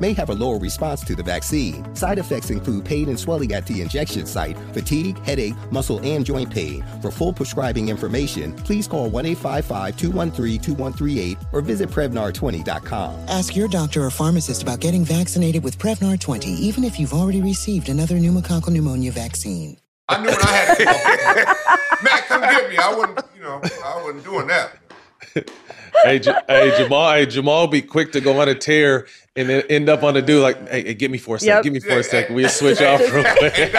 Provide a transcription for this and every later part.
may have a lower response to the vaccine. Side effects include pain and swelling at the injection site, fatigue, headache, muscle, and joint pain. For full prescribing information, please call 1 855 213 2138 or visit Prevnar20.com. Ask your doctor or pharmacist about getting vaccinated with Prevnar 20, even if you've already received another pneumococcal pneumonia vaccine. I knew when I had to go. Matt, come get me. I wouldn't, you know, I wasn't doing that. Hey, J- hey, Jamal, hey, Jamal, be quick to go on a tear and then end up on the do like, hey, hey, get me for a second, Yep. give me for a second. We'll switch off real quick.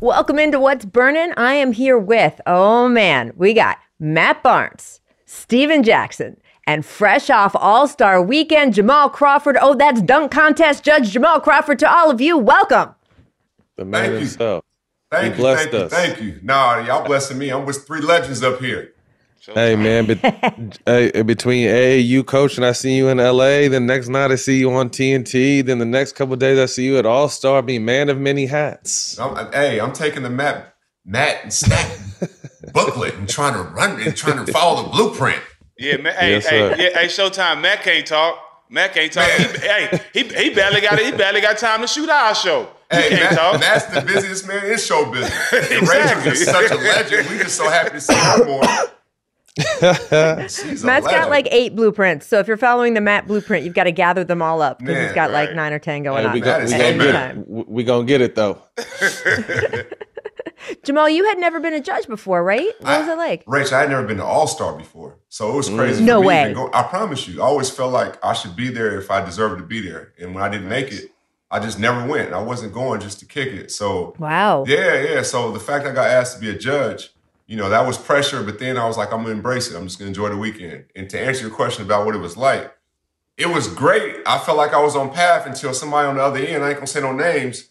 Welcome into What's Burning. I am here with, oh man, we got Matt Barnes, Stephen Jackson, and fresh off All Star Weekend, Jamal Crawford. Oh, that's dunk contest judge Jamal Crawford. To all of you, welcome. The man Thank you. himself. Thank he you, blessed thank you, thank you. Nah, y'all blessing me. I'm with three legends up here. Hey man, but hey, between AAU coach and I see you in LA, then next night I see you on TNT, then the next couple days I see you at All Star, being man of many hats. I'm, hey, I'm taking the Matt, Matt and Stack booklet and trying to run and trying to follow the blueprint. Yeah, man. Hey, Yes, hey, yeah, hey, Showtime. Matt can't talk. Matt can't talk. He, hey, he, he barely got he barely got time to shoot our show. He Hey, can't Matt, talk. Matt's the busiest man in show business. Exactly. Rachel is such a legend. We just so happy to see her more. She's a Matt's got like eight blueprints. So if you're following the Matt blueprint, you've got to gather them all up because he's Man, got like nine or 10 going Hey, on we gon- at we gonna get it. We- We gonna get it though. Jamal, you had never been a judge before, right? What was it like? Rachel, I had never been to All Star before, so it was crazy. Mm. No me way. Go, I promise you, I always felt like I should be there if I deserved to be there, and when I didn't make it, I just never went. I wasn't going just to kick it. So Wow. yeah, yeah. So the fact I got asked to be a judge, you know, that was pressure. But then I was like, I'm gonna embrace it. I'm just gonna enjoy the weekend. And to answer your question about what it was like, it was great. I felt like I was on path until somebody on the other end. I ain't gonna say no names.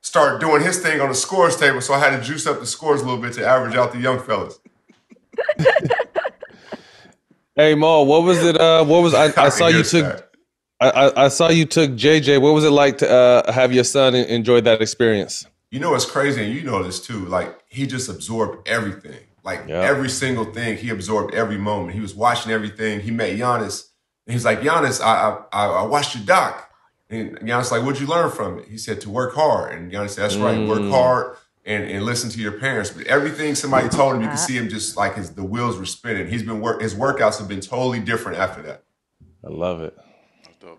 start doing his thing on the scores table. So I had to juice up the scores a little bit to average out the young fellas. Hey Maul, what was it? Uh, what was I, I saw you took? I, I, I saw you took JJ. What was it like to uh, have your son enjoy that experience? You know what's crazy, and you know this too. Like he just absorbed everything. Like every single thing, he absorbed every moment. He was watching everything. He met Giannis, and he's like, Giannis, I I, I watched your doc. And Giannis like, what'd you learn from it? He said to work hard. And Giannis said, that's right, work Mm. hard and, and listen to your parents. But everything somebody told him, you can see him just like his the wheels were spinning. He's been work his workouts have been totally different after that. I love it.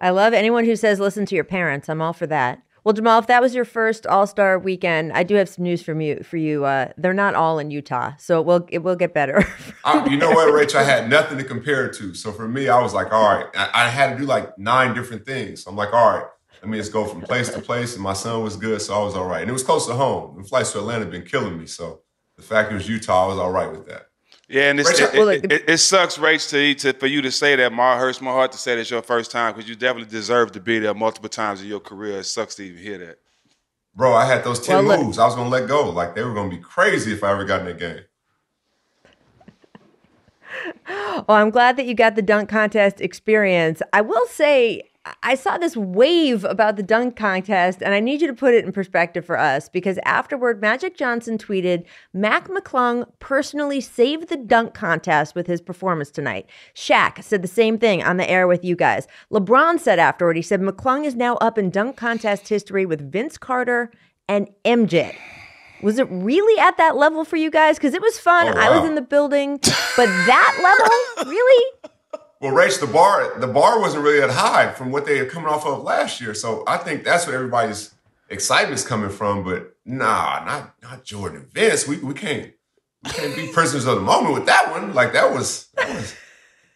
I love anyone who says listen to your parents. I'm all for that. Well, Jamal, if that was your first All Star weekend, I do have some news from you. For you, uh, they're not all in Utah, so it will it will get better. I, you know what, Rach? I had nothing to compare it to. So for me, I was like, all right, I, I had to do like nine different things. I'm like, all right, let me just go from place to place. And my son was good, so I was all right. And it was close to home. The flights to Atlanta have been killing me. So the fact it was Utah, I was all right with that. Yeah, and it's, Rach, it, well, it, it, it sucks, Rach, to, to for you to say that. Ma, it hurts my heart to say that's your first time because you definitely deserve to be there multiple times in your career. It sucks to even hear that. Bro, I had those 10 Well, look- moves. I was going to let go. Like they were going to be crazy if I ever got in that game. well, I'm glad that you got the dunk contest experience. I will say, I saw this wave about the dunk contest, and I need you to put it in perspective for us because afterward, Magic Johnson tweeted Mac McClung personally saved the dunk contest with his performance tonight. Shaq said the same thing on the air with you guys. LeBron said afterward, he said McClung is now up in dunk contest history with Vince Carter and MJ. Was it really at that level for you guys? Because it was fun. Oh, I was in the building, but that level, really? Well, Rach, the bar the bar wasn't really that high from what they were coming off of last year. So I think that's where everybody's excitement's coming from. But nah, not not Jordan Vince. We we can't we can't be prisoners of the moment with that one. Like that was, that was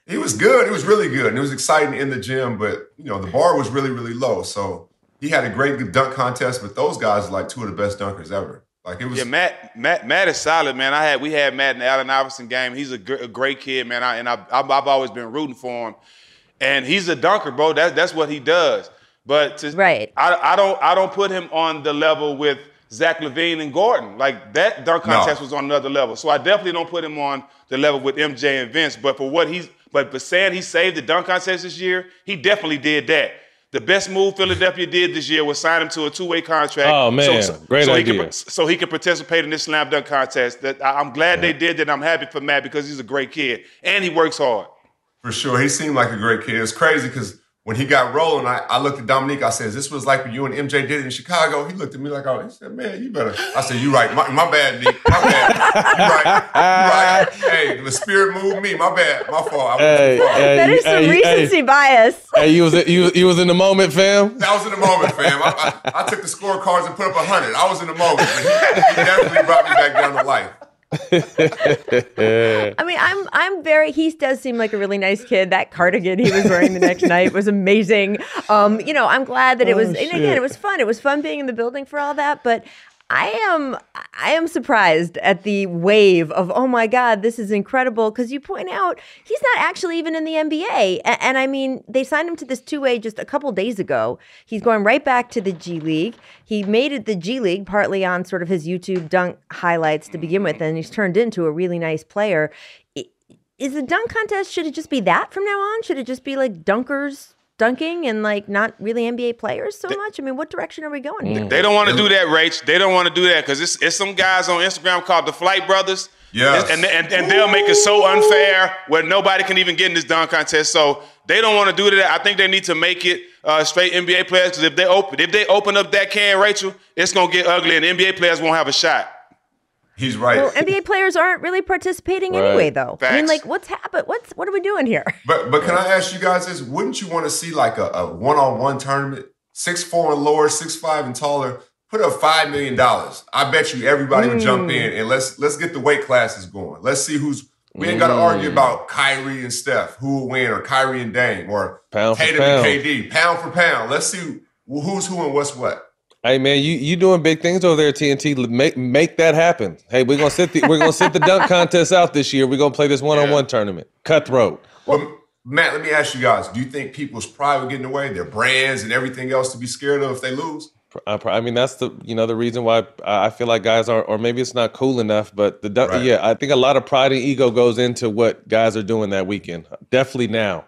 he was good. It was really good. And it was exciting in the gym, but you know, the bar was really, really low. So he had a great dunk contest, but those guys are like two of the best dunkers ever. Like it was Yeah, Matt, Matt, Matt is solid, man. I had we had Matt in the Allen Iverson game. He's a, gr- a great kid, man. I, and I, I've, I've always been rooting for him. And he's a dunker, bro. That's that's what he does. But to, right, I, I don't I don't put him on the level with Zach LaVine and Gordon. Like that dunk No. contest was on another level. So I definitely don't put him on the level with MJ and Vince. But for what he's but for saying he saved the dunk contest this year, he definitely did that. The best move Philadelphia did this year was sign him to a two-way contract. Oh, man. Great He idea. can, so he can participate in this slam dunk contest. That I- I'm glad they did that. I'm happy for Matt because he's a great kid and he works hard. For sure. He seemed like a great kid. It's crazy because when he got rolling, I, I looked at Dominique. I said, This was like when you and MJ did it in Chicago. He looked at me like, Oh, he said, Man, you better. I said, You right. My, my bad, Nick. My bad. You right. You right. Hey, the spirit moved me. My bad. My fault. I went Hey, hey, That is some hey, recency hey. bias. Hey, you was you you was in the moment, fam. That was in the moment, fam. I, I, I took the scorecards and put up a 100. I was in the moment. But he, he definitely brought me back down to life. I mean, I'm I'm very. He does seem like a really nice kid. That cardigan he was wearing the next night was amazing. Um, you know, I'm glad that it was. Oh, and again, it was fun. It was fun being in the building for all that. But I am I am surprised at the wave of oh my god, this is incredible. Because you point out he's not actually even in the NBA. And, and I mean, they signed him to this two way just a couple days ago. He's going right back to the G League. He made it the G League partly on sort of his YouTube dunk highlights to begin with, and he's turned into a really nice player. Is the dunk contest should it just be that from now on? Should it just be like dunkers dunking and like not really NBA players so much? I mean, what direction are we going here? They don't want to do that, Rach. They don't want to do that because it's, it's some guys on Instagram called the Flight Brothers. Yes. And, and, and they'll make it so unfair where nobody can even get in this dunk contest. So they don't want to do that. I think they need to make it uh, straight NBA players because if they open if they open up that can, Rachel, it's gonna get ugly and NBA players won't have a shot. He's right. Well, NBA players aren't really participating Right. anyway, though. I mean, like, what's happened? What's what are we doing here? But but can I ask you guys this? Wouldn't you want to see like a, a one-on-one tournament, six four and lower, six five and taller? Put up five million dollars. I bet you everybody would jump Mm. in and let's let's get the weight classes going. Let's see who's we ain't got to argue Mm. about Kyrie and Steph, who will win, or Kyrie and Dame, or Pound Tatum and KD, pound for pound. Let's see who's who and what's what. Hey man, you you doing big things over there, at TNT. Make make that happen. Hey, we're gonna sit the we're gonna sit the dunk contest out this year. We're gonna play this one on one tournament. Cutthroat. But Matt, let me ask you guys: Do you think people's pride will get in the way, their brands and everything else, to be scared of if they lose? I, uh, I mean, that's the you know the reason why I feel like guys are, or maybe it's not cool enough. But the right. yeah, I think a lot of pride and ego goes into what guys are doing that weekend. Definitely now.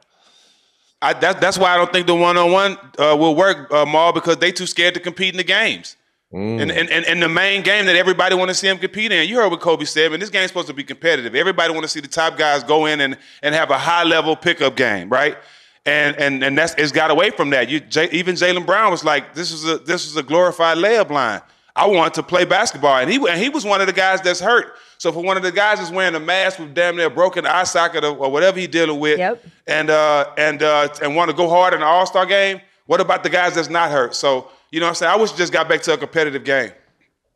I, that, that's why I don't think the one on one will work, uh, Maul, because they too scared to compete in the games. Mm. And, and, and the main game that everybody want to see him compete in. You heard what Kobe said, and this game's supposed to be competitive. Everybody want to see the top guys go in and, and have a high level pickup game, right? And and and that's it's got away from that. You J, even Jaylen Brown was like, this is a this is a glorified layup line. I wanted to play basketball, and he and he was one of the guys that's hurt. So for one of the guys that's wearing a mask with damn near broken eye socket or, or whatever he dealing with, yep. and uh, and uh, and want to go hard in the All Star game, what about the guys that's not hurt? So you know what I'm saying? I wish we just got back to a competitive game.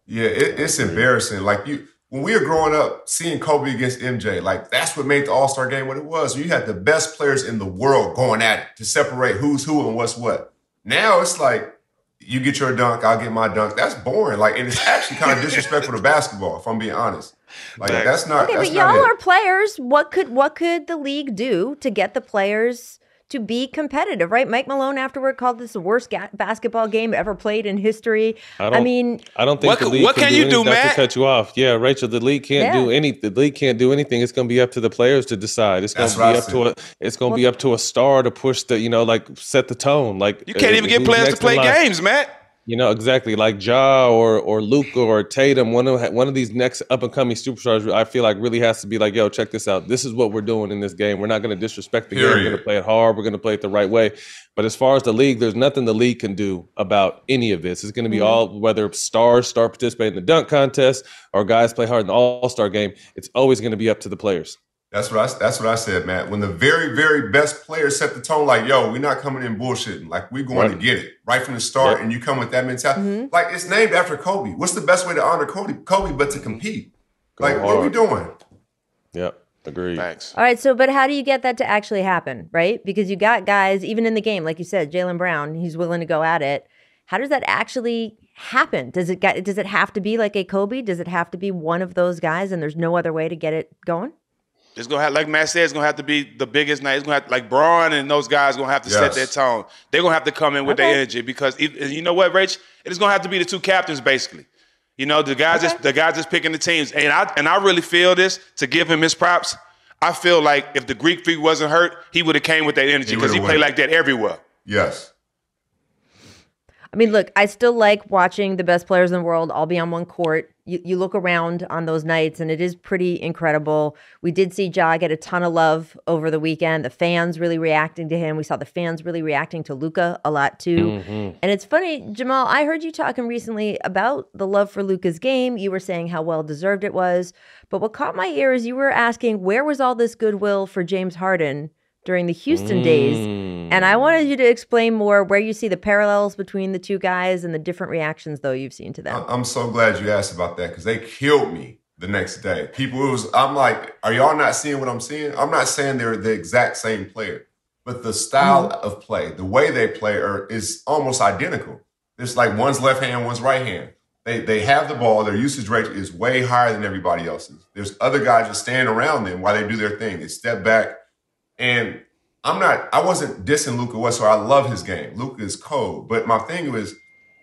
Yeah, it, it's embarrassing. Like you, when we were growing up, seeing Kobe against MJ, like that's what made the All Star game what it was. You had the best players in the world going at it to separate who's who and what's what. Now it's like you get your dunk, I'll get my dunk. That's boring. Like, and it's actually kind of disrespectful to basketball, if I'm being honest. Like, that's not. Okay, that's but not y'all it. are players. What could what could the league do to get the players to be competitive? Right? Mike Malone afterward called this the worst ga- basketball game ever played in history. I, I, don't, mean, I don't think What the league what can, can do you do, Matt? To cut you off, yeah, Rachel. The league can't do any. The league can't do anything. It's going to be up to the players to decide. It's going to be up to a. It's going to be up to a star to push the. You know, like set the tone. Like You can't uh, even get players to play games, Matt. You know exactly like Ja or or Luka or Tatum. One of one of these next up and coming superstars. I feel like really has to be like, yo, check this out. This is what we're doing in this game. We're not going to disrespect the game. We're going to play it hard. We're going to play it the right way. But as far as the league, there's nothing the league can do about any of this. It's going to be mm-hmm. all whether stars start participating in the dunk contest or guys play hard in the All Star game. It's always going to be up to the players. That's what I. That's what I said, Matt. When the very, very best players set the tone, like, "Yo, we're not coming in bullshitting. Like, we're going to get it right from the start." Yep. And you come with that mentality. Mm-hmm. Like, it's named after Kobe. What's the best way to honor Kobe? Kobe, but to compete. Go like, what are we doing? Yep, agreed. Thanks. All right, so but how do you get that to actually happen, right? Because you got guys even in the game, like you said, Jaylen Brown, he's willing to go at it. How does that actually happen? Does it get, does it have to be like a Kobe? Does it have to be one of those guys, and there's no other way to get it going? It's gonna have, like Matt said, it's gonna have to be the biggest night. It's gonna have like Bron and those guys gonna have to set their tone. They're gonna have to come in with Okay. their energy because if, you know what, Rach, it is gonna have to be the two captains basically. You know, the guys just the guys just picking the teams, and I and I really feel this to give him his props. I feel like if the Greek freak wasn't hurt, he would have came with that energy because he would've played like that everywhere. Yes. I mean, look, I still like watching the best players in the world all be on one court. You, you look around on those nights, and it is pretty incredible. We did see Ja get a ton of love over the weekend. The fans really reacting to him. We saw the fans really reacting to Luka a lot too. Mm-hmm. And it's funny, Jamal. I heard you talking recently about the love for Luka's game. You were saying how well deserved it was, but what caught my ear is you were asking where was all this goodwill for James Harden during the Houston days. And I wanted you to explain more where you see the parallels between the two guys and the different reactions, though, you've seen to them. I'm so glad you asked about that because they killed me the next day. People, it was. I'm like, are y'all not seeing what I'm seeing? I'm not saying they're the exact same player, but the style mm-hmm. of play, the way they play, are is almost identical. It's like one's left hand, one's right hand. They they have the ball. Their usage rate is way higher than everybody else's. There's other guys just standing around them while they do their thing. They step back, and I'm not. I wasn't dissing Luka whatsoever. I love his game. Luka is cold, but my thing was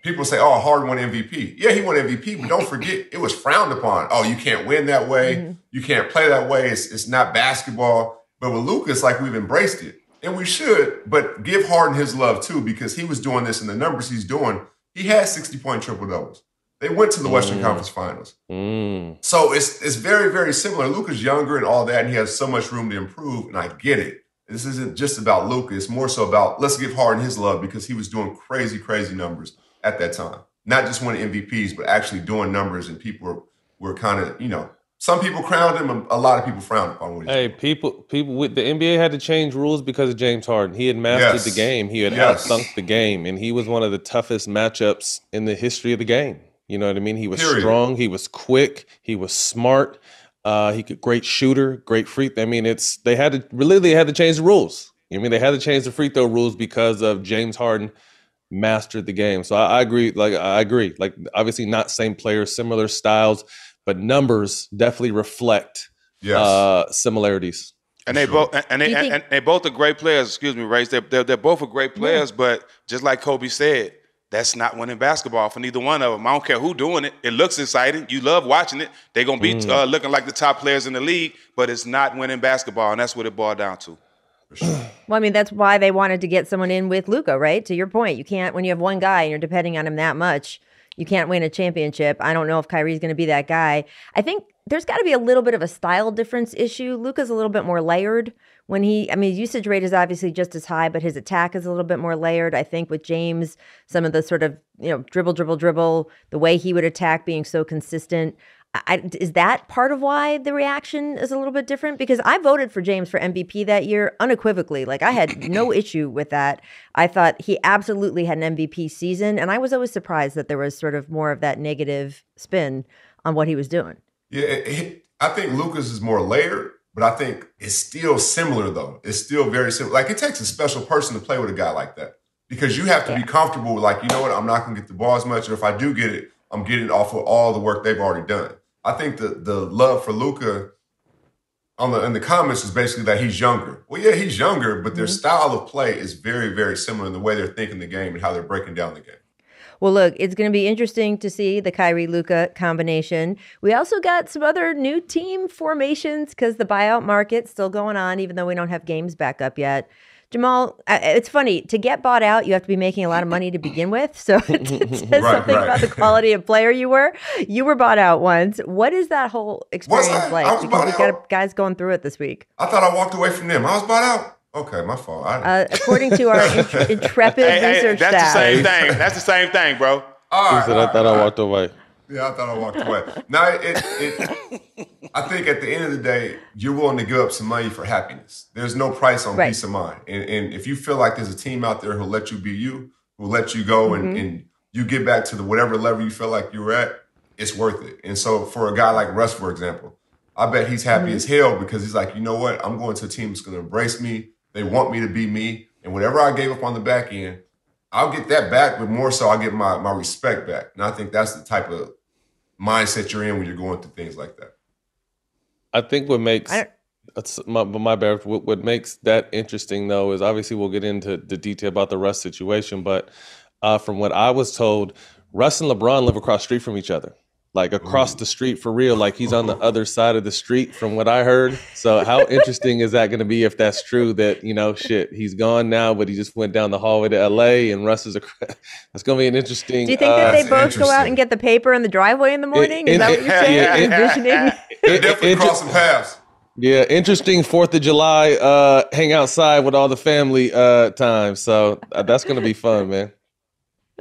people say, "Oh, Harden won MVP." Yeah, he won MVP, but don't forget it was frowned upon. Oh, you can't win that way. Mm-hmm. You can't play that way. It's it's not basketball. But with Luka, it's like we've embraced it, and we should. But give Harden his love too, because he was doing this, and the numbers he's doing, he had 60 point triple doubles. They went to the Western Conference Finals. Mm. So it's it's very very similar. Luka's younger and all that, and he has so much room to improve. And I get it. This isn't just about Luka. It's more so about let's give Harden his love because he was doing crazy crazy numbers at that time. Not just winning MVPs, but actually doing numbers, and people were were kind of you know some people crowned him, a- lot of people frowned upon what he Hey, people, people with the NBA had to change rules because of James Harden. He had mastered Yes. the game. He had Yes. outthunk the game, and he was one of the toughest matchups in the history of the game. You know what I mean? He was Period. strong. He was quick. He was smart. Uh, he could great shooter, great free. I mean, it's they had to really they had to change the rules. I mean, they had to change the free throw rules because of James Harden mastered the game. So I, I agree. Like I agree. Like obviously not same players, similar styles, but numbers definitely reflect Yes. uh, similarities. And they both and they Do think- and they both are great players. Excuse me, Race. They're, they're they're both are great players, but just like Kobe said, That's not winning basketball for neither one of them. I don't care who doing it. It looks exciting. You love watching it. They're gonna be Mm. uh, looking like the top players in the league, but it's not winning basketball, and that's what it boiled down to. Well, I mean, that's why they wanted to get someone in with Luka, right? To your point, you can't when you have one guy and you're depending on him that much, you can't win a championship. I don't know if Kyrie's going to be that guy. I think there's got to be a little bit of a style difference issue. Luka's a little bit more layered when he. I mean, his usage rate is obviously just as high, but his attack is a little bit more layered. I think with James, some of the sort of you know dribble, dribble, dribble, the way he would attack being so consistent. I, is that part of why the reaction is a little bit different? Because I voted for James for MVP that year unequivocally. Like I had no issue with that. I thought he absolutely had an MVP season, and I was always surprised that there was sort of more of that negative spin on what he was doing. Yeah, it, it- I think Luka's is more layered, but I think it's still similar though. It's still very similar. Like it takes a special person to play with a guy like that because you have to be comfortable. with, Like you know what, I'm not going to get the ball as much, or if I do get it, I'm getting it off of all the work they've already done. I think the the love for Luka on the in the comments is basically that he's younger. Well, yeah, he's younger, but their mm-hmm. style of play is very very similar in the way they're thinking the game and how they're breaking down the game. Well, look, it's going to be interesting to see the Kyrie Luka combination. We also got some other new team formations because the buyout market's still going on, even though we don't have games back up yet. Jamal, it's funny to get bought out. You have to be making a lot of money to begin with, so it says Right, something right. about the quality of player you were. You were bought out once. What is that whole experience like? Because we got guys going through it this week. I thought I walked away from them. I was bought out. Okay, my fault. I, Uh, according to our int- intrepid Hey, hey, research that's staff, the same thing. That's the same thing, bro. All He said, all I thought right, I walked away. Yeah, I thought I walked away. Now, it, it, I think at the end of the day, you're willing to give up some money for happiness. There's no price on Right. peace of mind. And, and if you feel like there's a team out there who'll let you be you, who'll let you go and, and you get back to the whatever level you feel like you're at, it's worth it. And so for a guy like Russ, for example, I bet he's happy as hell because he's like, you know what? I'm going to a team that's going to embrace me. They want me to be me. And whatever I gave up on the back end, I'll get that back, but more so I'll get my, my respect back. And I think that's the type of mindset you're in when you're going through things like that. I think what makes that's my, my bad. What, what makes that interesting though is obviously we'll get into the detail about the Russ situation, but uh, from what I was told, Russ and LeBron live across the street from each other, like across the street for real. Like he's on the other side of the street, from what I heard. So how interesting is that going to be if that's true? That you know, shit, he's gone now, but he just went down the hallway to L.A. and Russ is a. That's going to be an interesting. do you think uh, that they both go out and get the paper in the driveway in the morning? Is it- that what you're saying? yeah, it- envisioning? They're it- definitely it- crossing paths. Yeah, interesting Fourth of July uh, hang outside with all the family uh, time. So uh, that's gonna be fun, man.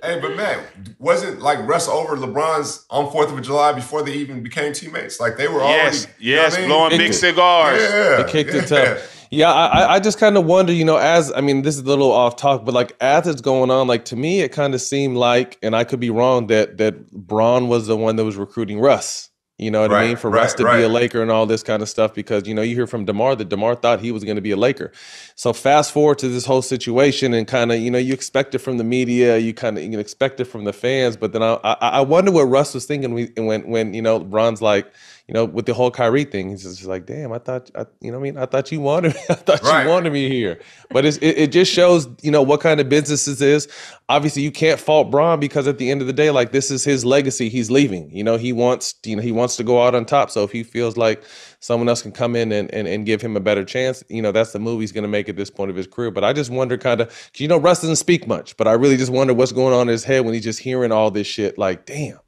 Hey, but man, wasn't like Russ over LeBron's on Fourth of July before they even became teammates? Like they were Yes, already, you know yes, I mean? blowing big Kicked it. cigars. Yeah, They kicked it yeah. tough. Yeah, I, I- I just kind of wonder, you know, as I mean, this is a little off talk, but like as it's going on, like to me, it kind of seemed like, and I could be wrong, that that Bron was the one that was recruiting Russ. You know what I mean? For right, Russ to be a Laker and all this kind of stuff, because you know you hear from Demar that Demar thought he was going to be a Laker. So fast forward to this whole situation, and kind of you know you expect it from the media, you kind of you can expect it from the fans, but then I I, I wonder what Russ was thinking when when when you know Ron's like you know with the whole Kyrie thing, he's just like, damn, I thought I, you know what I mean I thought you wanted I thought Right. you wanted me here, but it's, it it just shows you know what kind of business this is. Obviously, you can't fault Bron because at the end of the day, like this is his legacy. He's leaving. You know he wants you know he wants to go out on top. So if he feels like someone else can come in and, and, and give him a better chance, you know, that's the move he's going to make at this point of his career. But I just wonder kind of, you know, Russ doesn't speak much, but I really just wonder what's going on in his head when he's just hearing all this shit. Like, damn.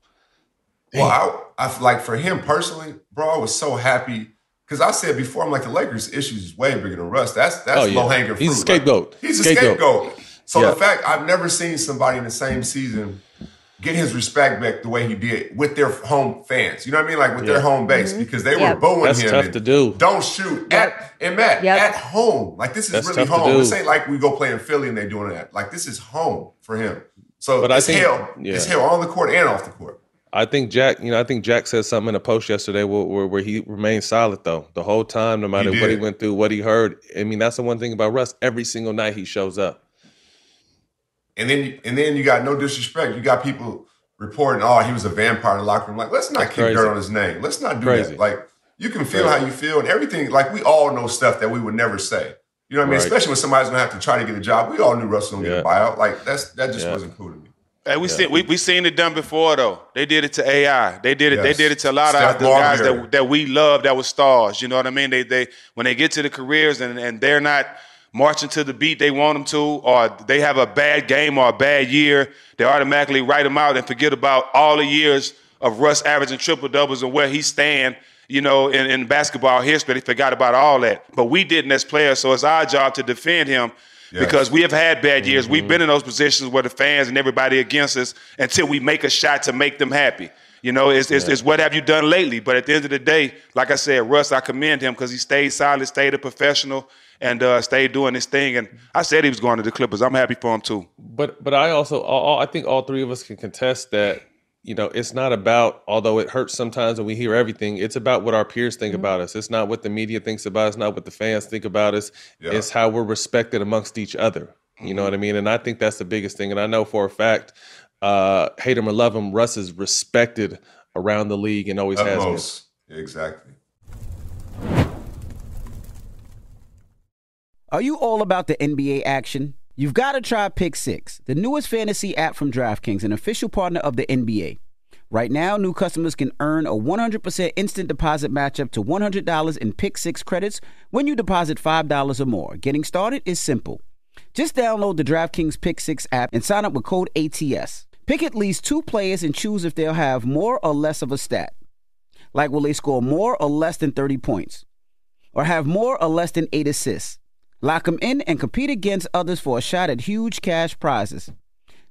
Well, I, I feel like for him personally, bro, I was so happy because I said before, I'm like the Lakers' issues is way bigger than Russ. That's that's Oh, yeah. low hanging fruit. He's a Like, scapegoat. he's a Scapegoat. scapegoat. So Yeah. the fact I've never seen somebody in the same season get his respect back the way he did with their home fans. You know what I mean? Like with Yeah. their home base mm-hmm. because they Yep. were booing That's him. tough to do. Don't shoot at and Matt Yep. at home. Like this is That's really home. This ain't like we go play in Philly and they doing that. Like this is home for him. So But I it's think- hell. It's hell on the court and off the court. I think Jack, you know, I think Jack said something in a post yesterday where, where, where he remained solid though the whole time, no matter what he went through, what he heard. I mean, that's the one thing about Russ. Every single night he shows up. And then you, and then you got no disrespect. You got people reporting, oh, he was a vampire in the locker room. Like, let's not That's keep crazy. dirt on his name. Let's not do Crazy. that. Like, you can feel Crazy. how you feel and everything. Like, we all know stuff that we would never say. You know what I mean? Right. Especially when somebody's gonna have to try to get a job. We all knew Russell gonna get a buyout. Like, that's that just Yeah. wasn't cool to me. Hey, we seen we, we seen it done before though. They did it to AI. They did it. Yes. They did it to a lot Steph of the guys that, that we love that was stars. You know what I mean? They they when they get to the careers and, and they're not marching to the beat they want them to, or they have a bad game or a bad year, they automatically write them out and forget about all the years of Russ averaging triple doubles and where he stand. You know, in, in basketball history, they forgot about all that. But we didn't as players, so it's our job to defend him Yes. because we have had bad years. We've been in those positions where the fans and everybody against us until we make a shot to make them happy. You know, it's, it's, it's what have you done lately? But at the end of the day, like I said, Russ, I commend him because he stayed solid, stayed a professional, and uh, stayed doing his thing. And I said he was going to the Clippers. I'm happy for him too. But but I also all- I think all three of us can contest that you know it's not about although it hurts sometimes when we hear everything it's about what our peers think about us it's not what the media thinks about us not what the fans think about us Yeah. it's how we're respected amongst each other you know what I mean and I think that's the biggest thing and I know for a fact uh hate him or love him Russ is respected around the league and always has been. Exactly. Are you all about the NBA action? You've got to try Pick Six, the newest fantasy app from DraftKings, an official partner of the NBA. Right now, new customers can earn a 100% instant deposit match up to $100 in Pick Six credits when you deposit $5 or more. Getting started is simple. Just download the DraftKings Pick Six app and sign up with code ATS. Pick at least two players and choose if they'll have more or less of a stat. Like, will they score more or less than 30 points? Or have more or less than 8 assists? Lock them in and compete against others for a shot at huge cash prizes.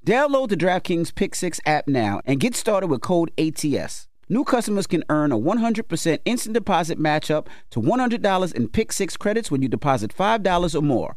Download the DraftKings Pick 6 app now and get started with code ATS. New customers can earn a 100% instant deposit matchup to $100 in Pick 6 credits when you deposit $5 or more.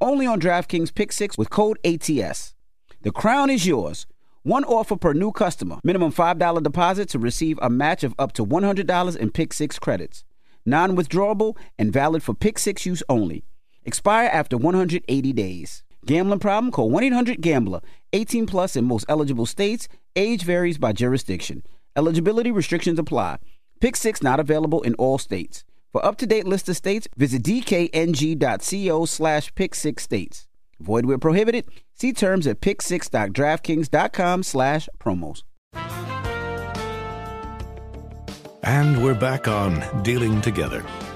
Only on DraftKings Pick 6 with code ATS. The crown is yours. One offer per new customer. Minimum $5 deposit to receive a match of up to $100 in Pick 6 credits. Non withdrawable and valid for Pick 6 use only. Expire after 180 days. Gambling problem? Call 1 800 Gambler. 18 plus in most eligible states. Age varies by jurisdiction. Eligibility restrictions apply. Pick 6 not available in all states. For up to date list of states, visit dkng.co slash pick 6 states. Void where prohibited. See terms at pick6.draftkings.com slash promos. And we're back on Dealing Together,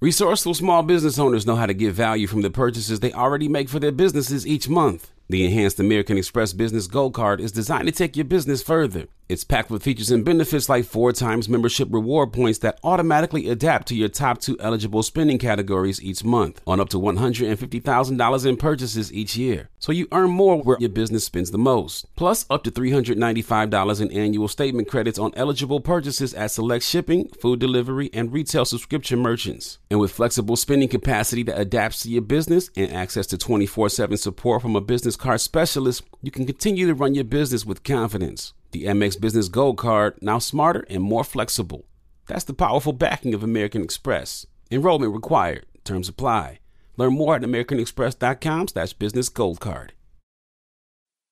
Resourceful small business owners know how to get value from the purchases they already make for their businesses each month. The enhanced American Express Business Gold Card is designed to take your business further. It's packed with features and benefits like four times membership reward points that automatically adapt to your top two eligible spending categories each month on up to $150,000 in purchases each year. So you earn more where your business spends the most. Plus, up to $395 in annual statement credits on eligible purchases at select shipping, food delivery, and retail subscription merchants. And with flexible spending capacity that adapts to your business and access to 24 7 support from a business card specialist, you can continue to run your business with confidence. The Amex Business Gold Card, now smarter and more flexible. That's the powerful backing of American Express. Enrollment required. Terms apply. Learn more at americanexpress.com slash business gold card.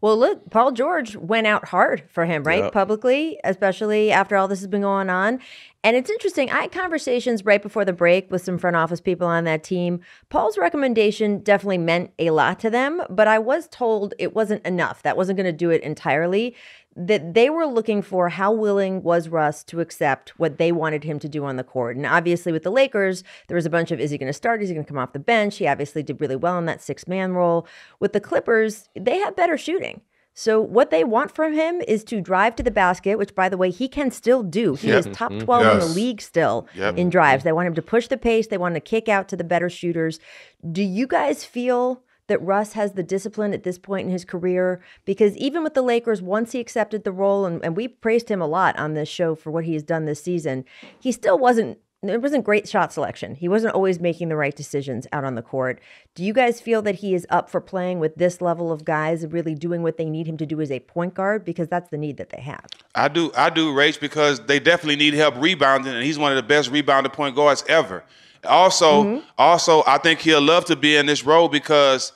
Well, look, Paul George went out hard for him, right? Yep. Publicly, especially after all this has been going on. And it's interesting. I had conversations right before the break with some front office people on that team. Paul's recommendation definitely meant a lot to them, but I was told it wasn't enough. That wasn't going to do it entirely. That they were looking for how willing was Russ to accept what they wanted him to do on the court. And obviously, with the Lakers, there was a bunch of is he going to start? Is he going to come off the bench? He obviously did really well in that six man role. With the Clippers, they have better shooting. So what they want from him is to drive to the basket, which by the way, he can still do. He Yep. is top Mhm. 12 in the league still Yep. in drives. They want him to push the pace, they want to kick out to the better shooters. Do you guys feel that Russ has the discipline at this point in his career? Because even with the Lakers, once he accepted the role, and, and we praised him a lot on this show for what he has done this season, he still wasn't it wasn't great shot selection. He wasn't always making the right decisions out on the court. Do you guys feel that he is up for playing with this level of guys and really doing what they need him to do as a point guard? Because that's the need that they have. I do, I do, Rach, because they definitely need help rebounding, and he's one of the best rebounding point guards ever. Also, Mm-hmm. also, I think he'll love to be in this role because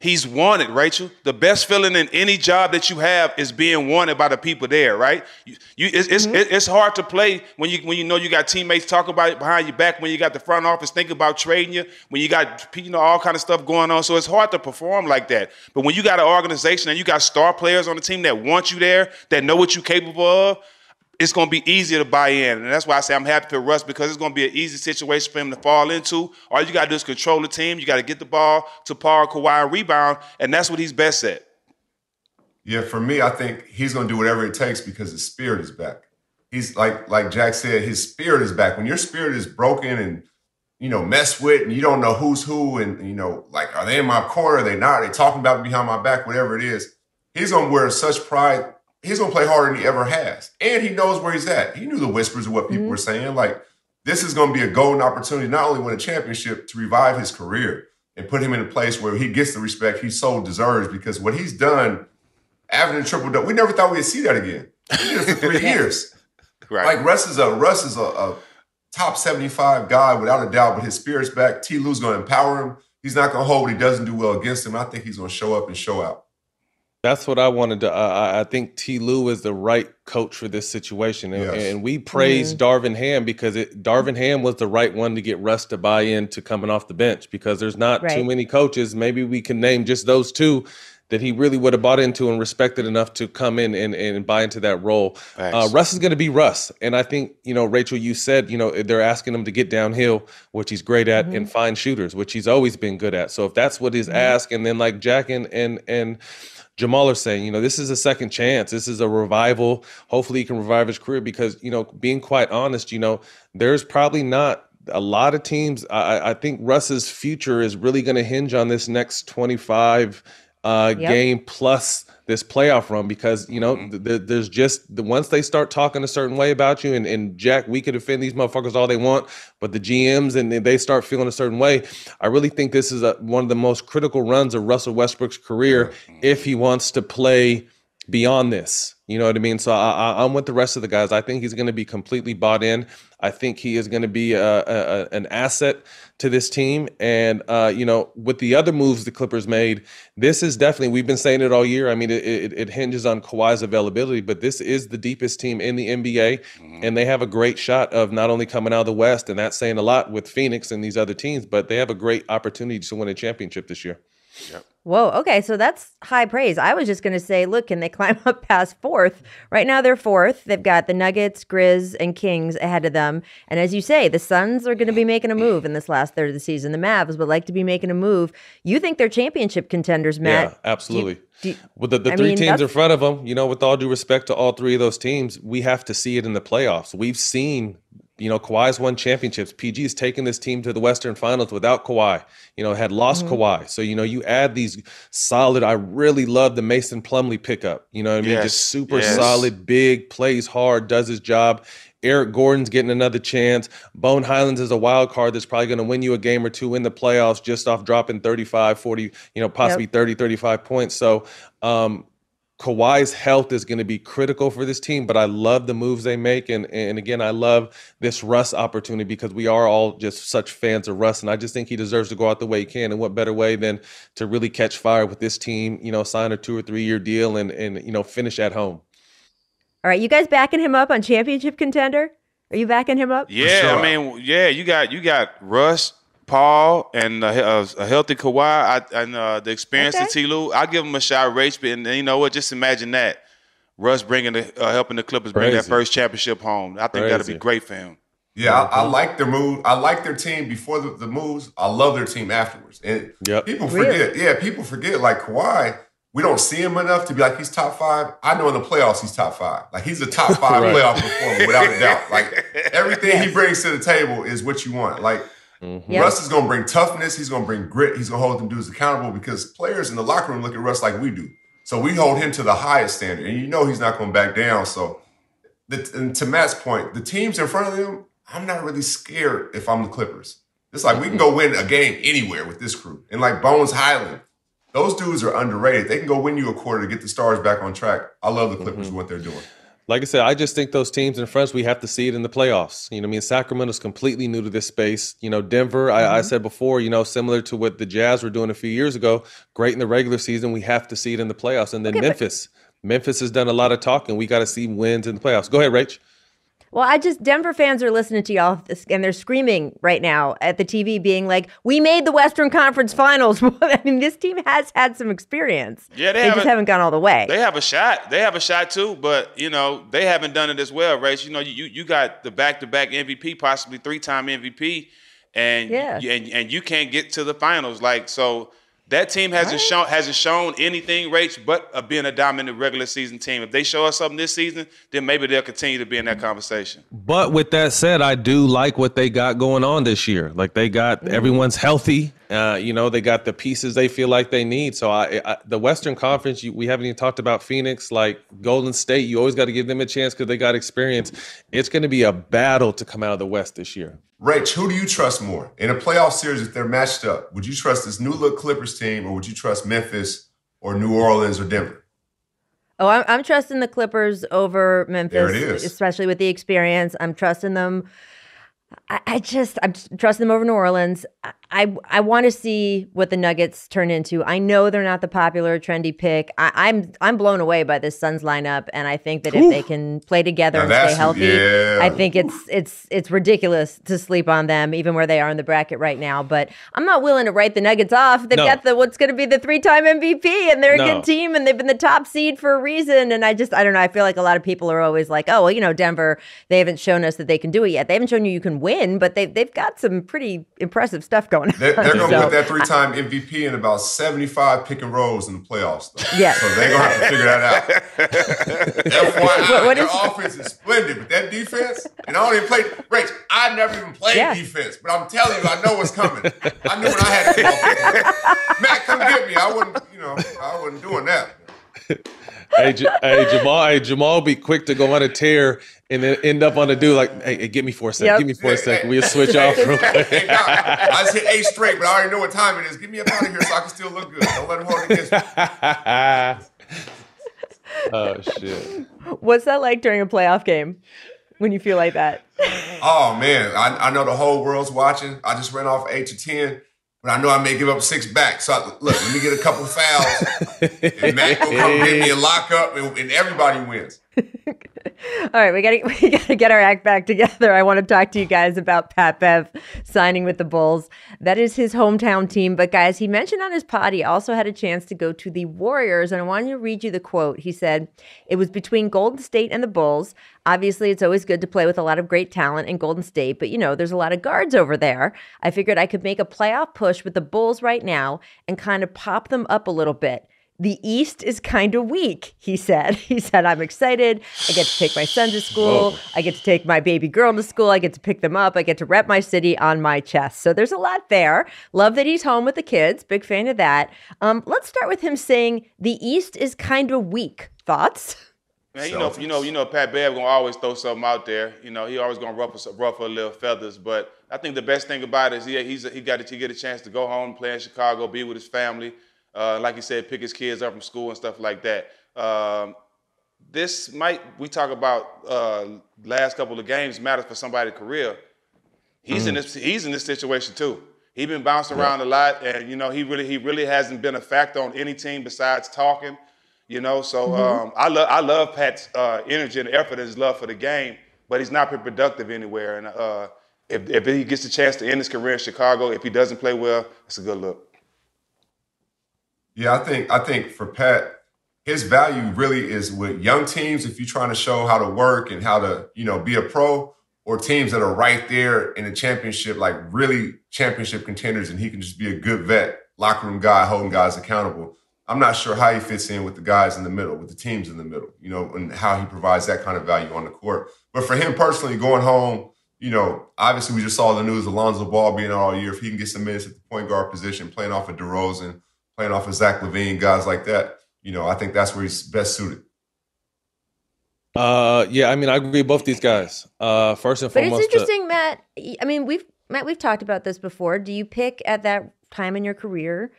he's wanted, Rachel. The best feeling in any job that you have is being wanted by the people there, right? You, you it's, it's, Mm-hmm. it's hard to play when you when you know you got teammates talking about it behind your back, when you got the front office thinking about trading you, when you got you know all kind of stuff going on. So it's hard to perform like that. But when you got an organization and you got star players on the team that want you there, that know what you're capable of, it's going to be easier to buy in. And that's why I say I'm happy for Russ because it's going to be an easy situation for him to fall into. All you got to do is control the team. You got to get the ball to Paul, Kawhi, rebound. And that's what he's best at. Yeah, for me, I think he's going to do whatever it takes because his spirit is back. He's like like Jack said, his spirit is back. When your spirit is broken and you know messed with, and you don't know who's who, and you know like are they in my corner? Are they not? Are they talking about me behind my back? Whatever it is, he's going to wear such pride. He's going to play harder than he ever has, and he knows where he's at. He knew the whispers of what people mm-hmm. were saying. Like this is going to be a golden opportunity, not only win a championship to revive his career and put him in a place where he gets the respect he so deserves because what he's done averaging triple double. We never thought we'd see that again. He did it for three years. Right. Like Russ is a Russ is a, a top seventy five guy without a doubt. But his spirit's back. Ty Lue's going to empower him. He's not going to hold what he doesn't do well against him. I think he's going to show up and show out. That's what I wanted to. Uh, I think Ty Lue is the right coach for this situation, and, Yes. and we praised Darvin Ham because it, Darvin Ham was the right one to get Russ to buy into coming off the bench because there's not too many coaches. Maybe we can name just those two that he really would have bought into and respected enough to come in and, and buy into that role. Uh, Russ is going to be Russ, and I think you know, Rachel, you said you know they're asking him to get downhill, which he's great at, and find shooters, which he's always been good at. So if that's what his ask, and then like Jack and and and Jamal are saying, you know, this is a second chance. This is a revival. Hopefully, he can revive his career because, you know, being quite honest, you know, there's probably not a lot of teams. I, I- think Russ's future is really going to hinge on this next 25 uh, Yep. game plus this playoff run because you know mm-hmm. th- th- there's just the once they start talking a certain way about you and, and Jack we could defend these motherfuckers all they want but the GMs and they start feeling a certain way I really think this is a, one of the most critical runs of Russell Westbrook's career mm-hmm. if he wants to play beyond this you know what I mean so I, I, I'm with the rest of the guys I think he's going to be completely bought in I think he is going to be a, a, an asset to this team. And, uh, you know, with the other moves the Clippers made, this is definitely, we've been saying it all year. I mean, it, it, it hinges on Kawhi's availability, but this is the deepest team in the NBA. And they have a great shot of not only coming out of the West, and that's saying a lot with Phoenix and these other teams, but they have a great opportunity to win a championship this year. Whoa. Okay. So that's high praise. I was just going to say, look, can they climb up past fourth? Right now they're fourth. They've got the Nuggets, Grizz, and Kings ahead of them. And as you say, the Suns are going to be making a move in this last third of the season. The Mavs would like to be making a move. You think they're championship contenders, Matt? Yeah, absolutely. do you- with the, the three mean, teams in front of them, you know, with all due respect to all three of those teams, we have to see it in the playoffs. We've seen you know, Kawhi's won championships. PG's taken this team to the Western Finals without Kawhi. You know, had lost Mm-hmm. Kawhi. So, you know, you add these solid. I really love the Mason Plumlee pickup. You know what I mean? Yes, Just super yes. solid, big, plays hard, does his job. Eric Gordon's getting another chance. Bones Hyland is a wild card that's probably going to win you a game or two in the playoffs just off dropping 35, 40, you know, possibly 30, 35 points. So, um, Kawhi's health is going to be critical for this team, but I love the moves they make, and and again, I love this Russ opportunity because we are all just such fans of Russ, and I just think he deserves to go out the way he can. And what better way than to really catch fire with this team? You know, sign a two or three year deal and and you know finish at home. All right, you guys backing him up on championship contender? Are you backing him up? Yeah, sure. I mean, yeah, you got you got Russ, Paul, and a, a, a healthy Kawhi, I, and uh, the experience of Ty Lue. I give him a shot, Rach, but and you know what? Just imagine that Russ bringing the uh, helping the Clippers bring that first championship home. I think that'll be great for him. Yeah, I, I like their move. I like their team before the, the moves. I love their team afterwards. And Yep. people Really? forget. Yeah, people forget. Like Kawhi, we don't see him enough to be like he's top five. I know in the playoffs he's top five. Like he's a top five Right. playoff performer without a doubt. Like everything he brings to the table is what you want. Like Yeah. Russ is going to bring toughness. He's going to bring grit. He's going to hold them dudes accountable because players in the locker room look at Russ like we do. So we hold him to the highest standard, and you know he's not going to back down. So, the, and to Matt's point, the teams in front of them, I'm not really scared if I'm the Clippers. It's like we can mm-hmm. go win a game anywhere with this crew, and like Bones Hyland, those dudes are underrated. They can go win you a quarter to get the stars back on track. I love the Clippers mm-hmm. and what they're doing. Like I said, I just think those teams in front, we have to see it in the playoffs. You know, what I mean, Sacramento's completely new to this space. You know, Denver, I, I mm-hmm. said before, you know, similar to what the Jazz were doing a few years ago, great in the regular season. We have to see it in the playoffs. And then Okay, but- Memphis. Memphis has done a lot of talking. We got to see wins in the playoffs. Go ahead, Rach. Well, I just Denver fans are listening to y'all and they're screaming right now at the TV, being like, "We made the Western Conference Finals." I mean, this team has had some experience. Yeah, they they just haven't- haven't gone all the way. They have a shot. They have a shot too, but you know they haven't done it as well, Race. You know, you you got the back to back MVP, possibly three time MVP, and Yeah. and and you can't get to the finals. Like so, that team hasn't shown hasn't shown anything, Rach, but uh, being a dominant regular season team. If they show us something this season, then maybe they'll continue to be in that conversation. But with that said, I do like what they got going on this year. Like they got everyone's healthy. Uh, you know, they got the pieces they feel like they need. So I, I the Western Conference, you, we haven't even talked about Phoenix, like Golden State. You always got to give them a chance because they got experience. It's going to be a battle to come out of the West this year. Rach, who do you trust more in a playoff series if they're matched up? Would you trust this new look Clippers team, or would you trust Memphis or New Orleans or Denver? Oh, I'm, I'm trusting the Clippers over Memphis, There it is. especially with the experience. I'm trusting them. I, I just I'm trusting them over New Orleans. I I, I want to see what the Nuggets turn into. I know they're not the popular trendy pick. I, I'm I'm blown away by this Suns lineup, and I think that if they can play together Now and stay healthy, yeah. I think it's it's it's ridiculous to sleep on them, even where they are in the bracket right now. But I'm not willing to write the Nuggets off. They've No. got the what's going to be the three time MVP, and they're a No. good team, and they've been the top seed for a reason. And I just I don't know. I feel like a lot of people are always like, oh well, you know, Denver. They haven't shown us that they can do it yet. They haven't shown you you can win, but they they've got some pretty impressive stuff going on. They're, they're going to So- put that three-time MVP in about 75 pick and rolls in the playoffs. Though. Yeah. So they're going to have to figure that out. FYI, What- what their is- offense is splendid, but that defense, and I don't even play. Rach, I never even played Yeah. defense, but I'm telling you, I know what's coming. I knew when I had to come. Matt, come get me. I wouldn't, you know, I wasn't doing that. Hey, J- hey, Jamal, hey, Jamal, be quick to go on a tear and then end up on a dude like, hey, hey, give me for a second, Yep. give me for a second. We'll switch off real quick. Hey, Doc, I just hit eight straight, but I already know what time it is. Get me up out of here so I can still look good. Don't let him hold against me. oh shit. What's that like during a playoff game when you feel like that? Oh man, I, I know the whole world's watching. I just ran off eight to ten, but I know I may give up six back. So I, look, let me get a couple fouls, and Matt will come give me a lockup, and, and everybody wins. All right, we gotta we gotta get our act back together. I want to talk to you guys about Pat Bev signing with the Bulls. That is his hometown team. But guys, he mentioned on his pod he also had a chance to go to the Warriors, and I wanted to read you the quote. He said it was between Golden State and the Bulls. Obviously, it's always good to play with a lot of great talent in Golden State, but you know there's a lot of guards over there. I figured I could make a playoff push with the Bulls right now and kind of pop them up a little bit. The East is kind of weak, he said. He said, I'm excited. I get to take my son to school. Whoa. I get to take my baby girl to school. I get to pick them up. I get to rep my city on my chest. So there's a lot there. Love that he's home with the kids. Big fan of that. Um, let's start with him saying, the East is kind of weak. Thoughts? Man, you know, you know, you know, Pat Bev gonna always throw something out there. You know, he always gonna ruffle, ruffle a little feathers. But I think the best thing about it is he he's he got to get a chance to go home, play in Chicago, be with his family. Uh, like he said, pick his kids up from school and stuff like that. Um, this might we talk about uh, last couple of games matters for somebody's career. He's in this he's in this situation too. He's been bouncing around a lot, and you know he really he really hasn't been a factor on any team besides talking. You know, so um, I love I love Pat's uh, energy and effort and his love for the game, but he's not been productive anywhere. And uh, if if he gets a chance to end his career in Chicago, if he doesn't play well, it's a good look. Yeah, I think I think for Pat, his value really is with young teams. If you're trying to show how to work and how to, you know, be a pro, or teams that are right there in the championship, like really championship contenders, and he can just be a good vet, locker room guy, holding guys accountable. I'm not sure how he fits in with the guys in the middle, with the teams in the middle, you know, and how he provides that kind of value on the court. But for him personally, going home, you know, obviously we just saw the news Alonzo Ball being out all year. If he can get some minutes at the point guard position, playing off of DeRozan, playing off of Zach LaVine, guys like that, you know, I think that's where he's best suited. Uh, yeah, I mean, I agree with both these guys. Uh, first and But foremost, it's interesting, Matt. I mean, we've Matt, we've talked about this before. Do you pick at that time in your career?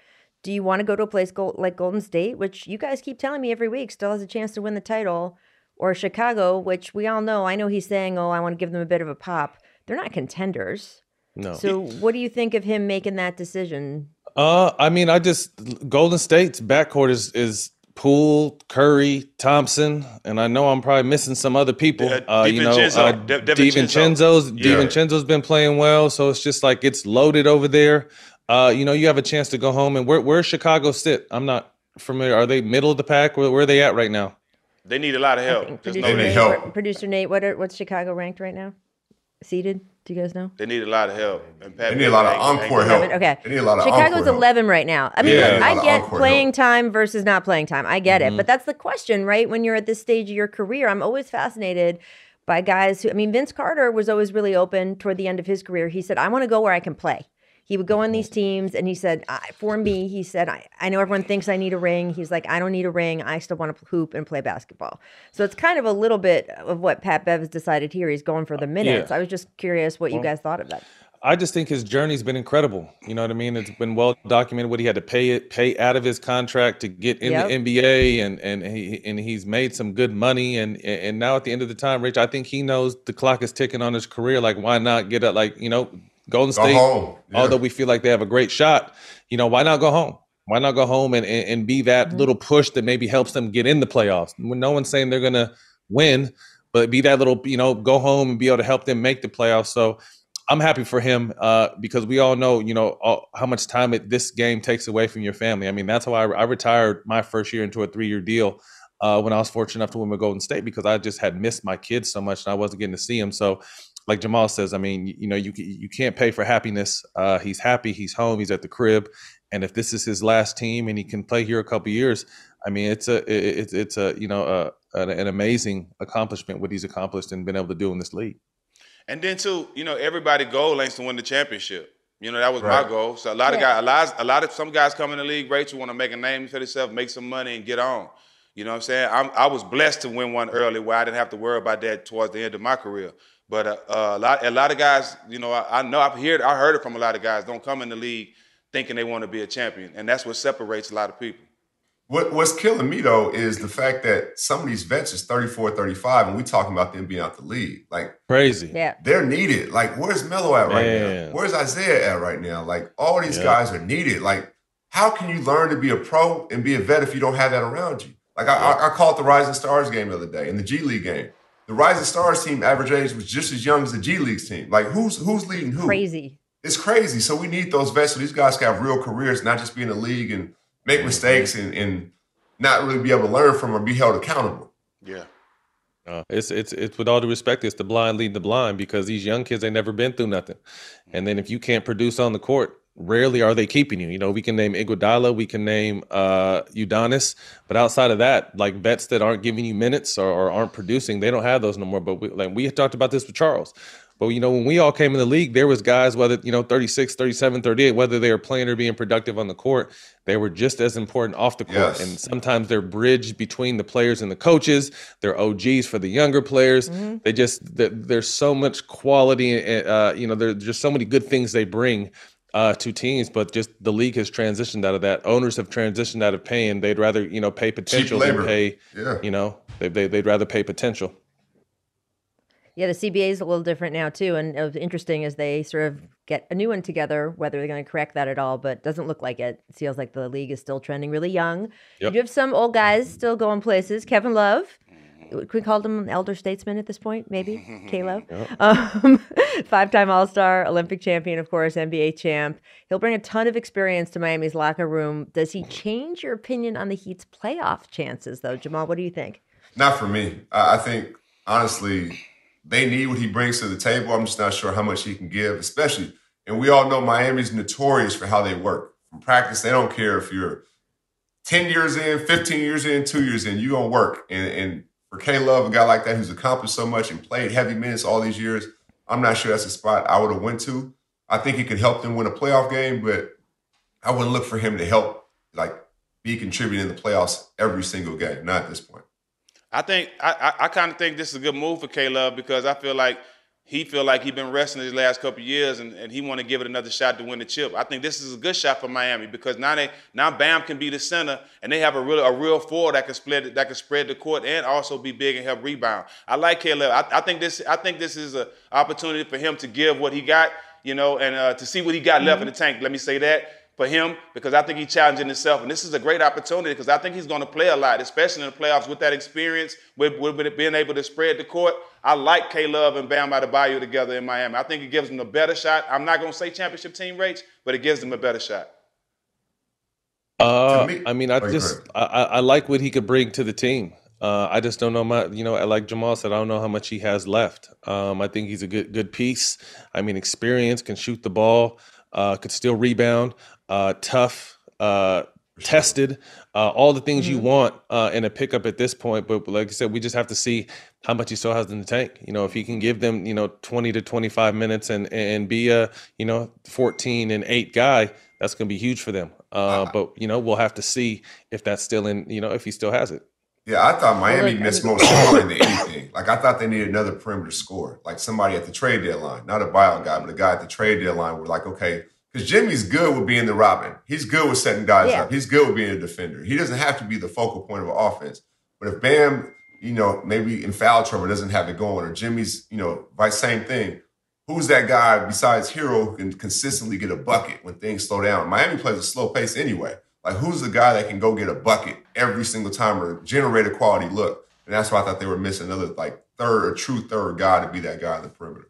Do you want to go to a place go- like Golden State, which you guys keep telling me every week still has a chance to win the title, or Chicago, which we all know? I know he's saying, "Oh, I want to give them a bit of a pop." They're not contenders. no. So, what do you think of him making that decision? Uh, I mean, I just Golden State's backcourt is is Poole, Curry, Thompson, and I know I'm probably missing some other people. Yeah, uh, you know, DiVincenzo. uh, De- DiVincenzo. DiVincenzo's Yeah. DiVincenzo's been playing well, so it's just like it's loaded over there. Uh, you know, you have a chance to go home, and where where's Chicago sit? I'm not familiar. Are they middle of the pack? Where, where are they at right now? They need a lot of help. Just Producer know Nate, that. where- Producer Nate, what are, what's Chicago ranked right now? Seated? Do you guys know? They need a lot of help. And Pat They need a lot of Bev ain't- ain't encore got help. Okay. They need a lot of Chicago's encore help. 11 right now. I mean, Yeah, I get encore playing time versus not playing time. I get it. Mm-hmm. But that's the question, right? When you're at this stage of your career, I'm always fascinated by guys who, I mean, Vince Carter was always really open toward the end of his career. He said, I want to go where I can play. He would go on these mm-hmm. teams and he said, I, for me, he said, I, I know everyone thinks I need a ring. He's like, I don't need a ring. I still want to hoop and play basketball. So it's kind of a little bit of what Pat Bev has decided here. He's going for the uh, minutes. yeah. I was just curious what you guys thought of that. I just think his journey's been incredible. You know what I mean? It's been well documented what he had to pay it, pay out of his contract to get in Yep. the NBA, and and he and he's made some good money. And and now at the end of the time, Rich, I think he knows the clock is ticking on his career. Like, why not get up? Like, you know, Golden Go State. home. Yeah. Although we feel like they have a great shot, you know, why not go home? Why not go home and and, and be that little push that maybe helps them get in the playoffs? When no one's saying they're gonna win, but be that little, you know, go home and be able to help them make the playoffs. So I'm happy for him uh, because we all know, you know, all, how much time it, this game takes away from your family. I mean, that's why I, I retired my first year into a three year deal uh, when I was fortunate enough to win with Golden State because I just had missed my kids so much and I wasn't getting to see them. So, like Jamal says, I mean, you, you know, you you can't pay for happiness. Uh, he's happy, he's home, he's at the crib, and if this is his last team and he can play here a couple years, I mean, it's a it, it's it's a you know uh, an, an amazing accomplishment what he's accomplished and been able to do in this league. And then too, you know, everybody goal ain't to win the championship. You know, that was Right. my goal. So a lot of Yeah. guys, a lot, a lot of some guys come in the league, Rachel, want to make a name for themselves, make some money, and get on. You know what I'm saying? I'm, I was blessed to win one early, where I didn't have to worry about that towards the end of my career. But uh, uh, a lot, a lot of guys, you know, I, I know I've heard, I heard it from a lot of guys. Don't come in the league thinking they want to be a champion, and that's what separates a lot of people. What What's killing me though is the fact that some of these vets is 34, 35, and we talking about them being out the league. Like Crazy. Yeah. they're needed. Like where's Melo at right Man. now? Where's Isaiah at right now? Like all these Yeah. guys are needed. Like how can you learn to be a pro and be a vet if you don't have that around you? Like I, I, I called the Rising Stars game the other day in the G League game. The Rising Stars team average age was just as young as the G League's team. Like who's who's leading who? Crazy. It's crazy. So we need those vets so these guys can have real careers, not just be in the league and make mistakes and, and not really be able to learn from or be held accountable. Yeah. Uh, it's it's it's with all due respect, it's the blind leading the blind because these young kids they never been through nothing, and then if you can't produce on the court, rarely are they keeping you. You know, we can name Iguodala, we can name uh, Udonis, but outside of that, like vets that aren't giving you minutes or, or aren't producing, they don't have those no more. But we, like we talked about this with Charles. But you know, when we all came in the league, there was guys whether you know 36, 37, 38, whether they were playing or being productive on the court, they were just as important off the court. Yes. And sometimes they're bridged between the players and the coaches. They're OGs for the younger players. They just th- there's so much quality. Uh, you know, there's just so many good things they bring uh, to teams, but just the league has transitioned out of that. Owners have transitioned out of paying. They'd rather you know pay potential than pay. Yeah. You know, they, they they'd rather pay potential. Yeah, the CBA is a little different now too, and it was interesting as they sort of get a new one together. Whether they're going to correct that at all, but it doesn't look like it. It feels like the league is still trending really young. Yep. You have some old guys still going places. Kevin Love, could we call him an elder statesman at this point? Maybe K-Love, um, five-time All-Star, Olympic champion, of course, NBA champ. He'll bring a ton of experience to Miami's locker room. Does he change your opinion on the Heat's playoff chances, though, Jamal? What do you think? Not for me. I, I think honestly, they need what he brings to the table. I'm just not sure how much he can give, especially. And we all know Miami's notorious for how they work. From practice, they don't care if you're 10 years in, 15 years in, two years in, you're going to work. And, and for K Love, a guy like that who's accomplished so much and played heavy minutes all these years, I'm not sure that's a spot I would have went to. I think he could help them win a playoff game, but I wouldn't look for him to help, like, be contributing in the playoffs every single game. Not at this point. I think I, I, I kind of think this is a good move for K Love because I feel like he feel like he been resting his last couple of years and, and he want to give it another shot to win the chip. I think this is a good shot for Miami because now they now Bam can be the center and they have a real a real four that can split that can spread the court and also be big and help rebound. I like Love. I, I think this I think this is an opportunity for him to give what he got, you know, and uh, to see what he got left in the tank. Let me say that for him because I think he's challenging himself. And this is a great opportunity because I think he's going to play a lot, especially in the playoffs with that experience, with, with being able to spread the court. I like K Love and Bam Adebayo together in Miami. I think it gives them a better shot. I'm not going to say championship team rates, but it gives them a better shot. Uh, me- I mean, I Oh, just. I, I I like what he could bring to the team. Uh, I just don't know my, you know, like Jamal said, I don't know how much he has left. Um, I think he's a good good piece. I mean, experience, can shoot the ball, uh, could still rebound, uh, tough, uh, tested, uh, all the things you want uh, in a pickup at this point. But like I said, we just have to see how much he still has in the tank. You know, if he can give them, you know, 20 to 25 minutes and and be a, you know, 14 and 8 guy, that's going to be huge for them. Uh, but, you know, we'll have to see if that's still in, you know, if he still has it. Yeah, I thought Miami look, missed I most scoring than anything. Like I thought they needed another perimeter scorer, like somebody at the trade deadline, not a buyout guy, but a guy at the trade deadline. We're like, okay, because Jimmy's good with being the Robin. He's good with setting guys Yeah. up. He's good with being a defender. He doesn't have to be the focal point of an offense. But if Bam, you know, maybe in foul trouble doesn't have it going, or Jimmy's, you know, by same thing. Who's that guy besides Herro who can consistently get a bucket when things slow down? Miami plays a slow pace anyway. Like, who's the guy that can go get a bucket every single time or generate a quality look? And that's why I thought they were missing another like third or true third guy to be that guy in the perimeter.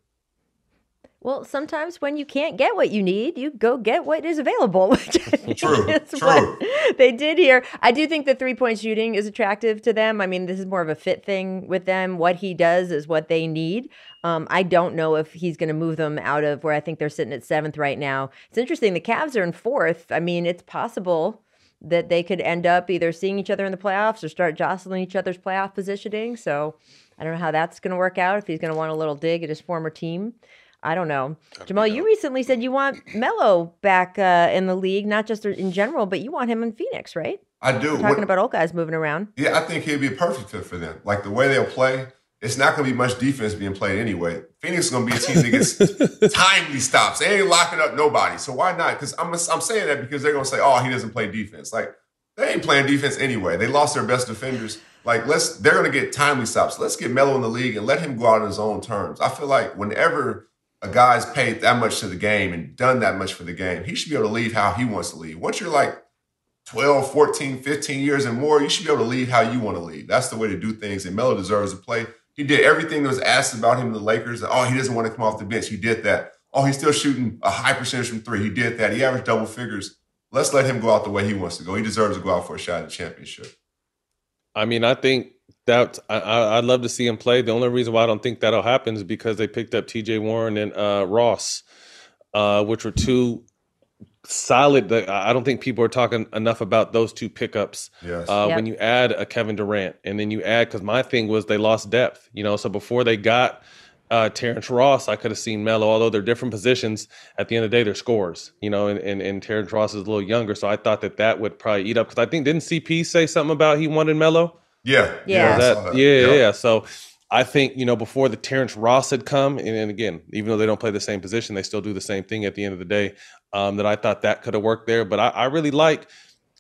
Well, sometimes when you can't get what you need, you go get what is available, which True, is true. what they did here. I do think the three point shooting is attractive to them. I mean, this is more of a fit thing with them. What he does is what they need. Um, I don't know if he's going to move them out of where I think they're sitting at seventh right now. It's interesting. The Cavs are in fourth. I mean, it's possible that they could end up either seeing each other in the playoffs or start jostling each other's playoff positioning. So I don't know how that's going to work out if he's going to want a little dig at his former team. I don't know. Jamal, you recently said you want Melo back uh, in the league, not just in general, but you want him in Phoenix, right? I do. We're talking What- about old guys moving around. Yeah, I think he'd be a perfect fit for them. Like the way they'll play, it's not going to be much defense being played anyway. Phoenix is going to be a team that gets timely stops. They ain't locking up nobody. So why not? Because I'm, I'm saying that because they're going to say, oh, he doesn't play defense. Like they ain't playing defense anyway. They lost their best defenders. Like let's, they're going to get timely stops. Let's get Melo in the league and let him go out on his own terms. I feel like whenever a guy's paid that much to the game and done that much for the game, he should be able to leave how he wants to leave. Once you're like 12, 14, 15 years and more, you should be able to leave how you want to leave. That's the way to do things. And Melo deserves to play. He did everything that was asked about him in the Lakers. Oh, he doesn't want to come off the bench. He did that. Oh, he's still shooting a high percentage from three. He did that. He averaged double figures. Let's let him go out the way he wants to go. He deserves to go out for a shot at the championship. I mean, I think that I, I, I'd love to see him play. The only reason why I don't think that'll happen is because they picked up T.J. Warren and uh, Ross, uh, which were two solid. I don't think people are talking enough about those two pickups. Yes. Uh, Yep. When you add a Kevin Durant, and then you add because my thing was they lost depth. You know, so before they got uh, Terrence Ross, I could have seen Melo. Although they're different positions, at the end of the day, they're scores. You know, and and, and Terrence Ross is a little younger, so I thought that that would probably eat up. Because I think didn't CP say something about he wanted Melo? Yeah. Yeah. That- that. yeah, yeah, Yep. yeah. So I think, you know, before the Terrence Ross had come, and, and again, even though they don't play the same position, they still do the same thing at the end of the day. Um, that I thought that could have worked there. But I, I really like,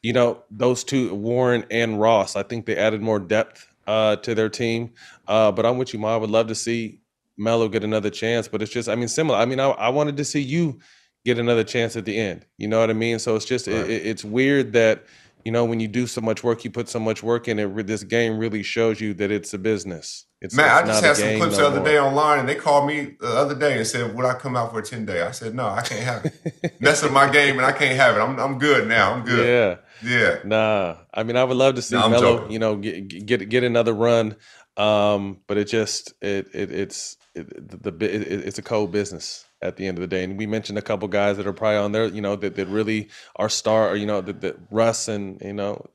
you know, those two, Warren and Ross. I think they added more depth uh, to their team. Uh, but I'm with you, Ma. I would love to see Melo get another chance. But it's just, I mean, similar. I mean, I, I wanted to see you get another chance at the end. You know what I mean? So it's just, it, it- it's weird that, you know, when you do so much work, you put so much work in it. This game really shows you that it's a business. It's, Man, it's I just had some clips no the other more. day online, and they called me the other day and said, "Would I come out for a ten day?" I said, "No, I can't have it. Mess up my game, and I can't have it. I'm I'm good now. I'm good." Yeah. Yeah. Nah. I mean, I would love to see I'm Melo, joking. you know, get get get another run. Um, but it just it it it's it, the, the it, it's a cold business at the end of the day. And we mentioned a couple guys that are probably on there, you know, that, that really are star, or, you know, that, that Russ and you know,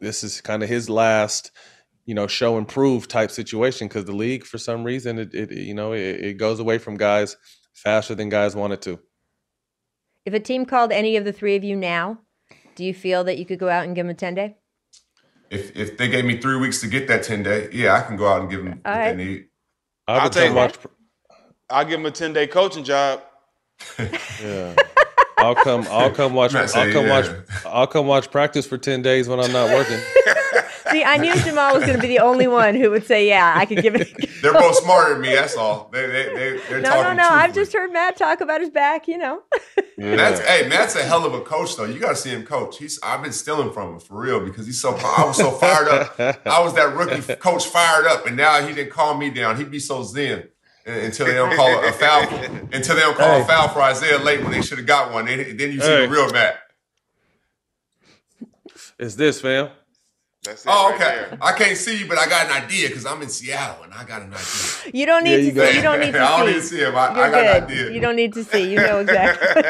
this is kind of his last, you know, show and prove type situation because the league for some reason it, it you know it, it goes away from guys faster than guys want it to. If a team called any of the three of you now, do you feel that you could go out and give them a 10 day? If if they gave me three weeks to get that ten day, yeah, I can go out and give them All what right. they need. I I'll would take come watch. I'll give him a 10 day coaching job. Yeah. I'll come. I'll come watch. I'll said, come watch. I'll come watch practice for ten days when I'm not working. See, I knew Jamal was going to be the only one who would say, yeah, I could give it. They're both smarter than me. That's all. They they they they're No, no, talking no. I've just heard Matt talk about his back, you know. Matt's, hey, Matt's a hell of a coach, though. You got to see him coach. He's I've been stealing from him for real because he's so. I was so fired up. I was that rookie coach fired up, and now he didn't calm me down. He'd be so zen until they don't call a foul. Until they don't call Hey. a foul for Isaiah late when they should have got one. Then, then you see Hey. the real Matt. It's this, fam. That's it. Oh, right okay. there. I can't see you, but I got an idea because I'm in Seattle and I got an idea. You don't need Yeah, to you see. You don't need to see. I don't need to see him. I, You're I got an good. idea. You don't need to see. You know exactly.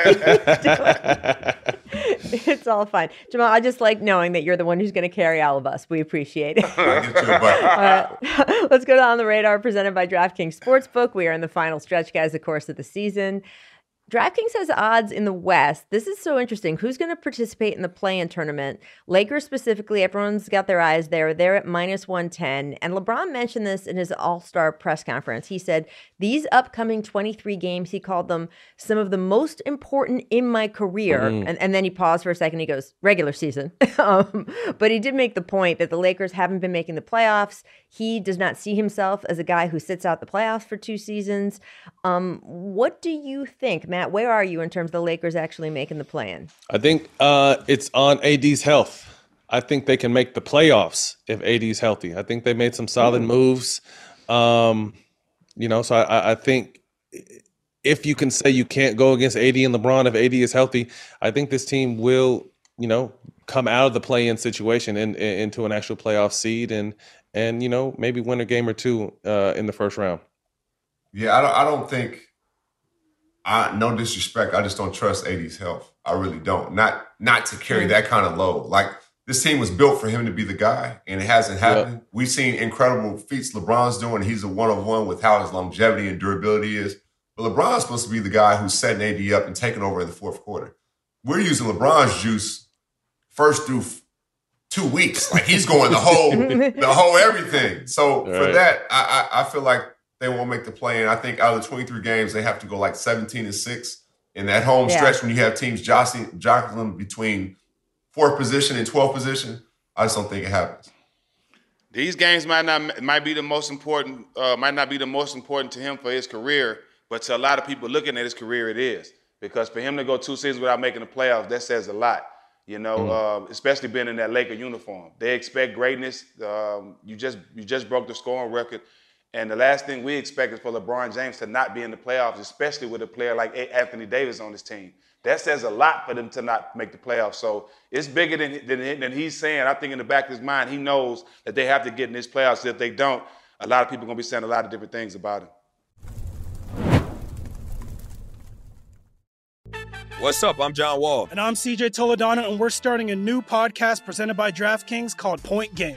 it's all fine. Jamal, I just like knowing that you're the one who's going to carry all of us. We appreciate it. I you a butt. Let's go to On the Radar presented by DraftKings Sportsbook. We are in the final stretch, guys, the course of the season. DraftKings has odds in the West. This is so interesting. Who's going to participate in the play-in tournament? Lakers specifically, everyone's got their eyes there. They're at minus 110. And LeBron mentioned this in his All-Star press conference. He said, these upcoming 23 games, he called them some of the most important in my career. Mm. And, and then he paused for a second. He goes, regular season. um, but he did make the point that the Lakers haven't been making the playoffs. He does not see himself as a guy who sits out the playoffs for two seasons. Um, what do you think, Matt? Where are you in terms of the Lakers actually making the plan? I think uh, it's on AD's health. I think they can make the playoffs if AD's healthy. I think they made some solid moves. Um, you know, so I- I, I think if you can say you can't go against AD and LeBron if AD is healthy, I think this team will, you know, come out of the play-in situation and in, into an actual playoff seed and and you know maybe win a game or two uh, in the first round. Yeah, I don't. I don't think. I no disrespect. I just don't trust AD's health. I really don't. Not not to carry mm. that kind of load. Like this team was built for him to be the guy, and it hasn't happened. We've seen incredible feats LeBron's doing. He's a one of one with how his longevity and durability is. But LeBron's supposed to be the guy who's setting AD up and taking over in the fourth quarter. We're using LeBron's juice first through two weeks. Like he's going the whole the whole everything. So for Right. that, I, I I feel like they won't make the play. And I think out of the 23 games, they have to go like 17 and six in that home Yeah. stretch when you have teams jostling, jostling between fourth position and 12th position. I just don't think it happens. These games might not might be the most important, uh, might not be the most important to him for his career, but to a lot of people looking at his career, it is because for him to go two seasons without making the playoffs, that says a lot. You know, uh, especially being in that Laker uniform, they expect greatness. Um, you just you just broke the scoring record, and the last thing we expect is for LeBron James to not be in the playoffs, especially with a player like Anthony Davis on his team. That says a lot for them to not make the playoffs. So it's bigger than, than, than he's saying. I think in the back of his mind, he knows that they have to get in this playoffs. If they don't, a lot of people are going to be saying a lot of different things about him. What's up? I'm John Wall. And I'm CJ Toledano, and we're starting a new podcast presented by DraftKings called Point Game.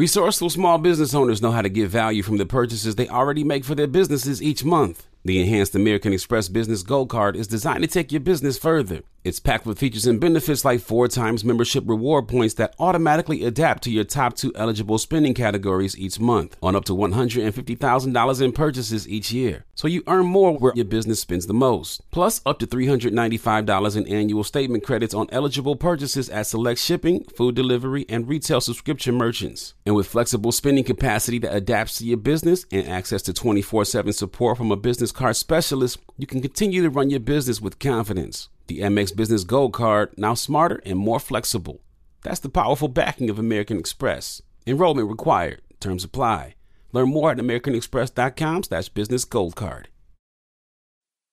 Resourceful small business owners know how to get value from the purchases they already make for their businesses each month. The enhanced American Express Business Gold Card is designed to take your business further. It's packed with features and benefits like four times membership reward points that automatically adapt to your top two eligible spending categories each month on up to $150,000 in purchases each year. So you earn more where your business spends the most. Plus, up to $395 in annual statement credits on eligible purchases at select shipping, food delivery, and retail subscription merchants. And with flexible spending capacity that adapts to your business and access to 24 7 support from a business card specialist, you can continue to run your business with confidence. The Amex Business Gold Card, now smarter and more flexible. That's the powerful backing of American Express. Enrollment required. Terms apply. Learn more at americanexpress.com slash business gold card.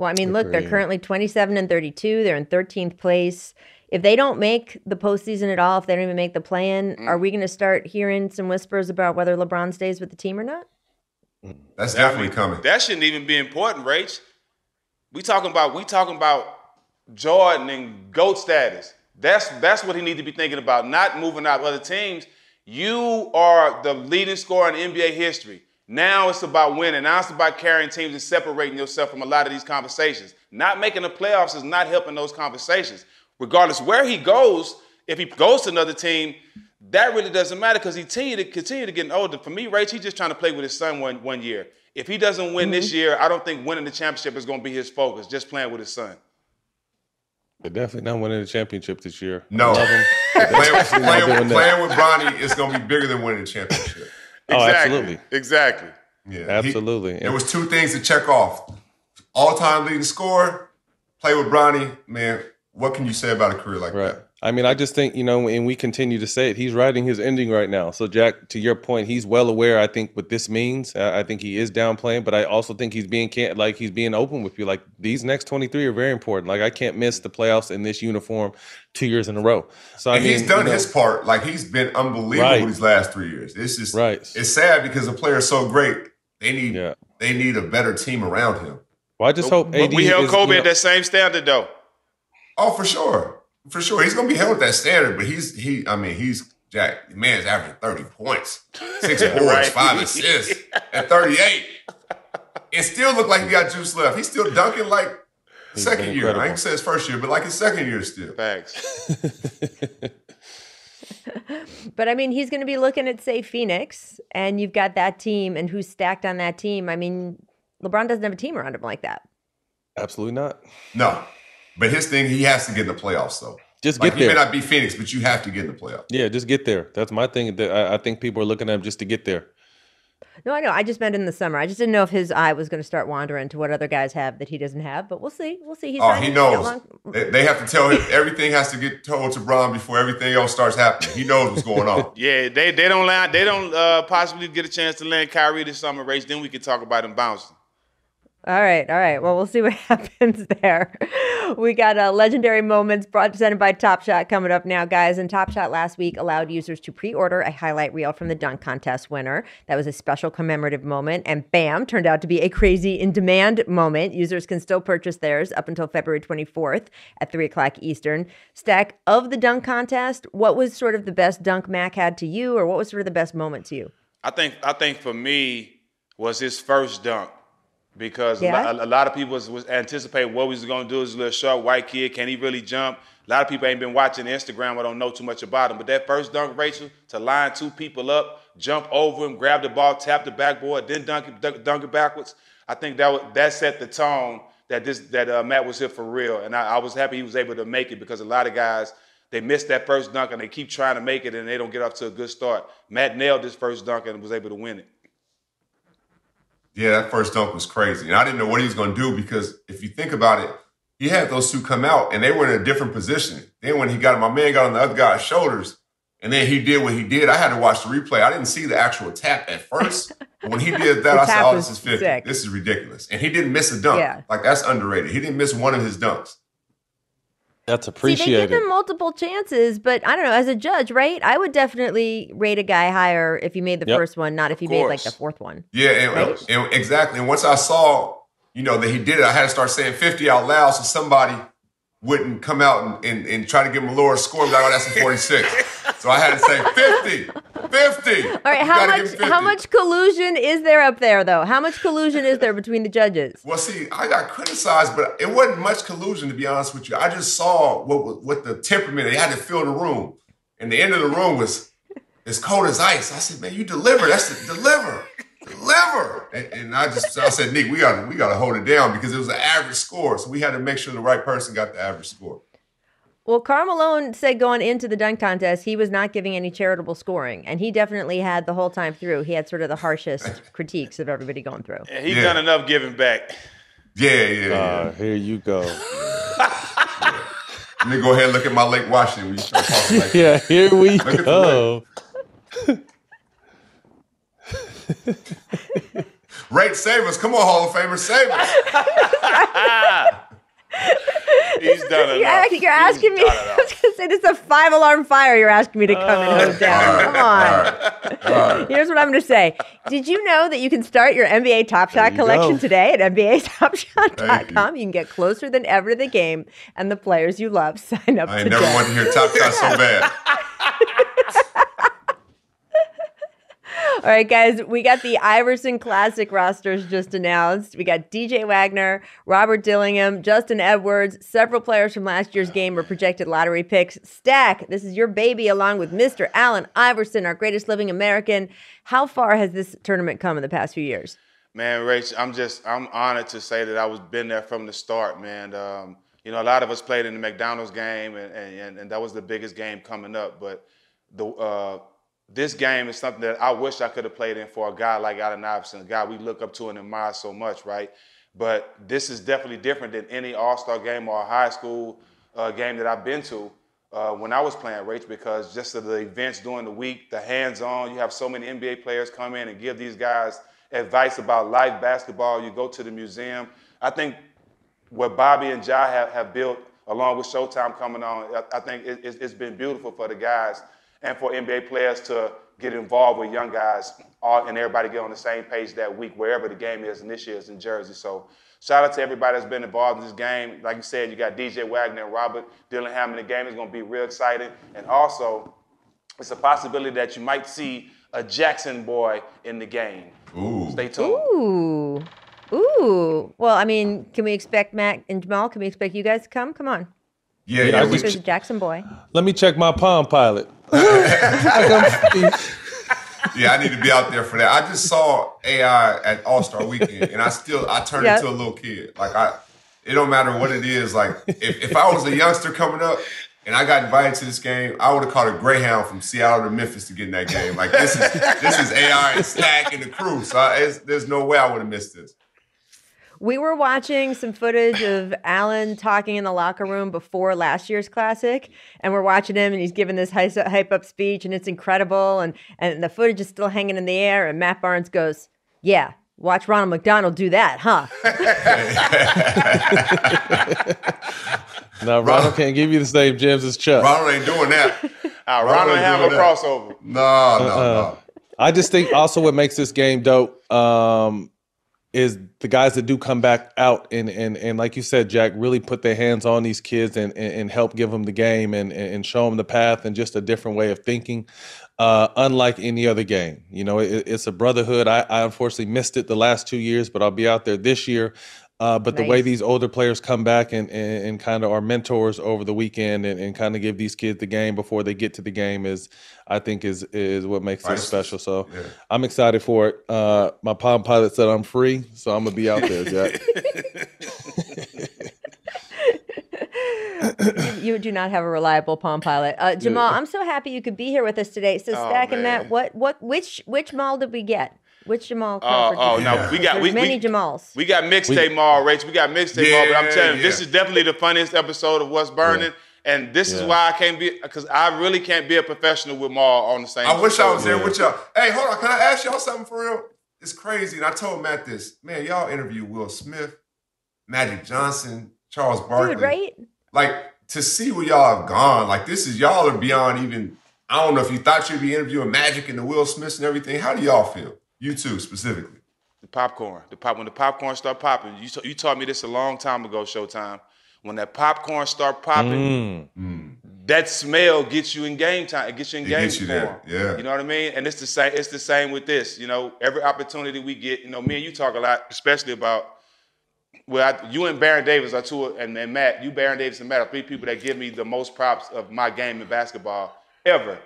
Well, I mean, look, they're currently 27 and 32. They're in 13th place. If they don't make the postseason at all, if they don't even make the play-in, Mm. are we going to start hearing some whispers about whether LeBron stays with the team or not? That's definitely coming. That shouldn't even be important, Rach. We talking about we talking about Jordan and GOAT status. That's that's what he need to be thinking about, not moving out other teams. You are the leading scorer in NBA history. Now it's about winning. Now it's about carrying teams and separating yourself from a lot of these conversations. Not making the playoffs is not helping those conversations. Regardless where he goes, if he goes to another team, that really doesn't matter because he continue to continue to get older. For me, Rach, he's just trying to play with his son one, one year. If he doesn't win this mm-hmm. year, I don't think winning the championship is going to be his focus. Just playing with his son. They're definitely not winning the championship this year. No. I love them. playing, with, Definitely playing, doing with, that. playing with Bronny is going to be bigger than winning the championship. Oh, absolutely. Exactly. Yeah, Absolutely. There was two things to check off: all-time leading scorer, play with Bronny. Man, what can you say about a career like that? I mean, I just think, you know, and we continue to say it, he's writing his ending right now. So, Jack, to your point, he's well aware, I think, what this means. I think he is downplaying, but I also think he's being, like, he's being open with you. Like, these next 23 are very important. Like, I can't miss the playoffs in this uniform two years in a row. So, I and mean, he's done you know, his part. Like, he's been unbelievable Right. these last three years. It's just, Right. it's sad because the player's so great. They need, they need a better team around him. Well, I just hope But we held Kobe at that same standard, though. Oh, for sure. For sure. He's gonna be held at that standard, but he's he I mean, he's Jack, the man's averaging 30 points, six boards, Right. five assists at 38. It still looked like he got juice left. He's still dunking like He's second year. I incredible. ain't say his first year, but like his second year still. Thanks. But I mean, he's going to be looking at, say, Phoenix, and you've got that team, and who's stacked on that team. I mean, LeBron doesn't have a team around him like that. Absolutely not. No. But his thing, he has to get in the playoffs though. Just like get he there. may not be Phoenix, but you have to get in the playoffs. Yeah, just get there. That's my thing. That I, I think people are looking at him just to get there. No, I know. I just meant in the summer. I just didn't know if his eye was going to start wandering to what other guys have that he doesn't have. But we'll see. We'll see. He's oh, he knows. long- They, they have to tell him everything has to get told to Bron before everything else starts happening. He knows what's going on. Yeah, they they don't land, they don't uh, possibly get a chance to land Kyrie this summer race. Then we can talk about him bouncing. All right, all right. Well, we'll see what happens there. We got uh, legendary moments brought presented by Top Shot coming up now, guys. And Top Shot last week allowed users to pre-order a highlight reel from the dunk contest winner. That was a special commemorative moment, and bam, turned out to be a crazy in-demand moment. Users can still purchase theirs up until February 24th at three o'clock Eastern. Stack of the dunk contest. What was sort of the best dunk Mac had to you, or what was sort of the best moment to you? I think I think for me was his first dunk because Yeah? a, lot, a lot of people was, was anticipating what was going to do. This little short white kid, can he really jump? A lot of people ain't been watching Instagram or don't know too much about him. But that first dunk, Rachel, to line two people up, jump over him, grab the ball, tap the backboard, then dunk it, dunk, dunk it backwards. I think that was, that set the tone that this that uh, Mac was here for real, and I, I was happy he was able to make it because a lot of guys they missed that first dunk and they keep trying to make it and they don't get off to a good start. Mac nailed his first dunk and was able to win it. Yeah, that first dunk was crazy. And I didn't know what he was going to do because if you think about it, he had those two come out and they were in a different position. Then when he got my man got on the other guy's shoulders and then he did what he did, I had to watch the replay. I didn't see the actual tap at first. But when he did that, I said, oh, this is 50. sick. This is ridiculous. And he didn't miss a dunk. Yeah. Like that's underrated. He didn't miss one of his dunks. That's appreciated. See, they give him multiple chances, but I don't know. As a judge, right? I would definitely rate a guy higher if he made the Yep. first one, not if he made like the fourth one. Yeah, and, Right? and- exactly. And once I saw, you know, that he did it, I had to start saying 50 out loud so somebody wouldn't come out and, and, and try to give him a lower score. Like, oh, that's a 46. so I had to say 50, 50. All right, how much how much collusion is there up there though? How much collusion is there between the judges? Well, see, I got criticized, but it wasn't much collusion to be honest with you. I just saw what what the temperament. They had to fill the room, and the end of the room was as cold as ice. I said, "Man, you deliver. That's the deliver, deliver." And, and I just I said, "Nick, we got we got to hold it down because it was an average score, so we had to make sure the right person got the average score." Well, Karl Malone said going into the dunk contest, he was not giving any charitable scoring, and he definitely had the whole time through. He had sort of the harshest critiques of everybody going through. And he's done enough giving back. Yeah, yeah, Uh, here you go. Let me go ahead and look at my Lake Washington. When you start talking like yeah, here we Look go. Rate save us. Come on, Hall of Famers, save us. He's done You're, enough. act- you're asking me. I was gonna say this is a five alarm fire. You're asking me to come and oh, hose down. Come on. Here's what I'm gonna say. Did you know that you can start your NBA Top Shot you collection go. today at NBATopShot.com? Thank You. you can get closer than ever to the game and the players you love. Sign up I ain't today. never wanted to hear Top Shot so bad. All right, guys, we got the Iverson Classic rosters just announced. We got DJ Wagner, Robert Dillingham, Justin Edwards. Several players from last year's game were projected lottery picks. Stack, this is your baby, along with Mr. Allen Iverson, our greatest living American. How far has this tournament come in the past few years? Man, Rach, I'm just I'm honored to say that I was been there from the start, man. Um, you know, a lot of us played in the McDonald's game, and and, and that was the biggest game coming up. But the uh, this game is something that I wish I could have played in for a guy like Allen Iverson, a guy we look up to and admire so much, right? But this is definitely different than any All Star game or high school uh, game that I've been to. uh, when I was playing Rach because just of the events during the week, the hands-on. You have so many NBA players come in and give these guys advice about life basketball. You go to the museum. I think what Bobby and Jai have, have built, along with Showtime coming on, I, I think it, it's been beautiful for the guys and for NBA players to get involved with young guys all, and everybody get on the same page that week, wherever the game is, and this year is in Jersey. So shout out to everybody that's been involved in this game. Like you said, you got DJ Wagner and Robert Dillingham in the game. It's going to be real exciting. And also, it's a possibility that you might see a Jackson boy in the game. Ooh. Stay tuned. Ooh. Ooh. Well, I mean, can we expect Matt and Jamal? Can we expect you guys to come? Come on. Yeah, yeah. If there's a Jackson boy. Let me check my Palm Pilot. Yeah, I need to be out there for that. I just saw AI at All Star Weekend, and I still I turned Yep. into a little kid. Like I, it don't matter what it is. Like if, if I was a youngster coming up and I got invited to this game, I would have caught a Greyhound from Seattle to Memphis to get in that game. Like this is this is AI and Stack and the crew. So I, it's, there's no way I would have missed this. We were watching some footage of Allen talking in the locker room before last year's classic, and we're watching him, and he's giving this hype hype up speech, and it's incredible, and and the footage is still hanging in the air, and Matt Barnes goes, "Yeah, watch Ronald McDonald do that, huh?" Now Ronald can't give you the same gems as Chuck. Ronald ain't doing that. Uh, Ronald ain't have a crossover. No, no, Uh-uh. I just think also what makes this game dope um, is the guys that do come back out and and and like you said, Jack, really put their hands on these kids and and, and help give them the game and and show them the path and just a different way of thinking. Uh, unlike any other game, you know, it, it's a brotherhood. I, I unfortunately missed it the last two years, but I'll be out there this year. Uh, but the way these older players come back and, and, and kind of are mentors over the weekend and, and kind of give these kids the game before they get to the game is, I think, is is what makes it special. So Yeah. I'm excited for it. Uh, my Palm Pilot said I'm free, so I'm gonna be out there, Jack. you do not have a reliable Palm Pilot, uh, Jamal. I'm so happy you could be here with us today. So, Oh, Stack and. Matt, what what which which Mal did we get? Which Jamal? Oh, Crawford oh no, get? we got There's we, many we, Jamals. we got mixtape Mal, Rach. We got mixtape Mal, but I'm telling you, this is definitely the funniest episode of What's Burning. And this is why I can't be because I really can't be a professional with Mal on the same. I wish I was show. there Yeah. with y'all. Hey, hold on. Can I ask y'all something for real? It's crazy. And I told Matt this. Man, y'all interviewed Will Smith, Magic Johnson, Charles Barkley. Dude, right? Like to see where y'all have gone. Like this is y'all are beyond even. I don't know if you thought you'd be interviewing Magic and the Will Smiths and everything. How do y'all feel? You too, specifically. The popcorn. The pop when the popcorn start popping. You t- you taught me this a long time ago, Showtime. When that popcorn start popping, Mm. that smell gets you in game time. It gets you in It game gets you there, form. yeah. You know what I mean? And it's the same. It's the same with this. You know, every opportunity we get. You know, me and you talk a lot, especially about. Well, I, you and Baron Davis are two, and, and Matt. You, Baron Davis, and Matt are three people that give me the most props of my game in basketball ever.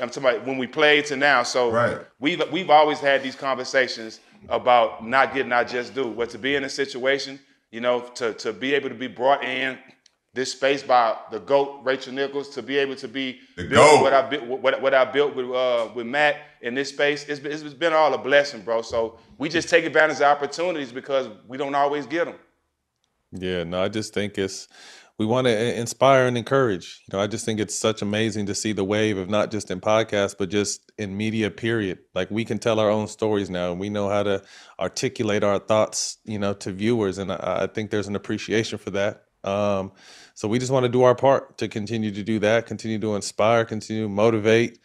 I'm talking about when we played to now. So Right. we've we've always had these conversations about not getting our just due, but to be in a situation, you know, to to be able to be brought in this space by the goat Rachel Nichols, to be able to be The built GOAT. what I built what, what I built with uh, with Matt in this space. It's been, it's been all a blessing, bro. So we just take advantage of opportunities because we don't always get them. Yeah, no, I just think it's we want to inspire and encourage. You know, I just think it's such amazing to see the wave of not just in podcasts, but just in media. Period. Like we can tell our own stories now, and we know how to articulate our thoughts, you know, to viewers, and I, I think there's an appreciation for that. Um, so we just want to do our part to continue to do that, continue to inspire, continue to motivate.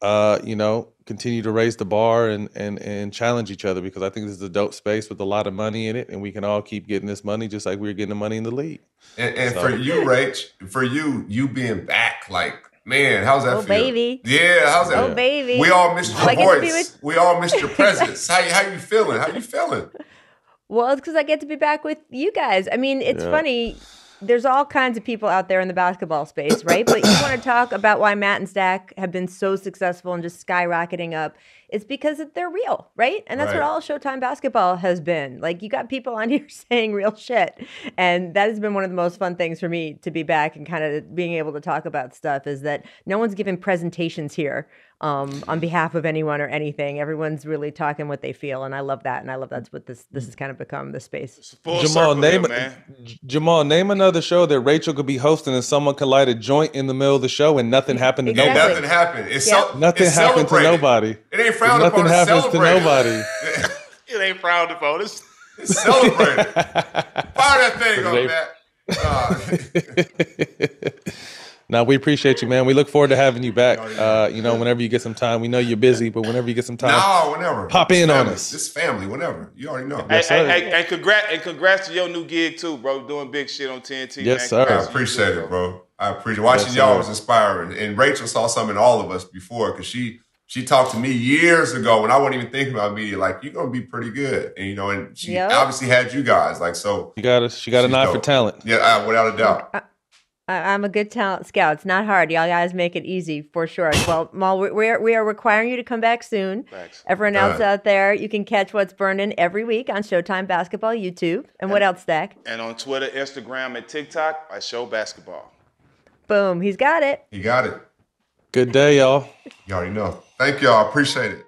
Uh, you know, continue to raise the bar and and and challenge each other because I think this is a dope space with a lot of money in it, and we can all keep getting this money just like we are getting the money in the league. And, and So- for you, Rach, for you, you being back, like, man, how's that Oh, feel? baby. Yeah, how's that? Oh, baby. We all missed your I get to be voice. with- We all missed your presence. how you how you feeling? How you feeling? Well, it's because I get to be back with you guys. I mean, it's Yeah. funny. There's all kinds of people out there in the basketball space, right? But you want to talk about why Matt and Stack have been so successful and just skyrocketing up it's because they're real, right? And that's Right. what all Showtime basketball has been. Like you got people on here saying real shit. And that has been one of the most fun things for me to be back and kind of being able to talk about stuff is that no one's giving presentations here um, on behalf of anyone or anything. Everyone's really talking what they feel. And I love that. And I love that's what this this has kind of become the space. Jamal, name J- Jamal, name another show that Rachel could be hosting and someone could light a joint in the middle of the show and nothing happened to Exactly. nobody. Nothing happened. It's so- nothing it's happened to nobody. It ain't frowned nothing upon, it's happens to nobody. It ain't frowned upon. It's, it's celebrated. Fire that thing They- up, Matt. Uh, Now we appreciate you, man. We look forward to having you back. Uh, you know, whenever you get some time, we know you're busy, but whenever you get some time, no, whenever. pop This in on us. This family, whenever. You already know. Hey, hey, hey, and congrats and congrats to your new gig too, bro. Doing big shit on TNT. Yes, man. sir. I Congrats to you, appreciate it, bro. I appreciate watching Yes, y'all sir. was inspiring, and Rachel saw something in all of us before because she she talked to me years ago when I wasn't even thinking about media. Like you're gonna be pretty good, and you know, and she Yep. obviously had you guys. Like so, She got a she got a She's nod for talent. yeah, uh, without a doubt. I- I'm a good talent scout. It's not hard. Y'all guys make it easy for sure. Well, Mal, we- we are, we are requiring you to come back soon. Thanks. Everyone else Done. out there, you can catch What's Burning every week on Showtime Basketball YouTube. And what else, Stack? And on Twitter, Instagram, and TikTok, I show basketball. Boom, he's got it. He got it. Good day, y'all. You already know. Thank y'all. Appreciate it.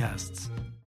podcasts.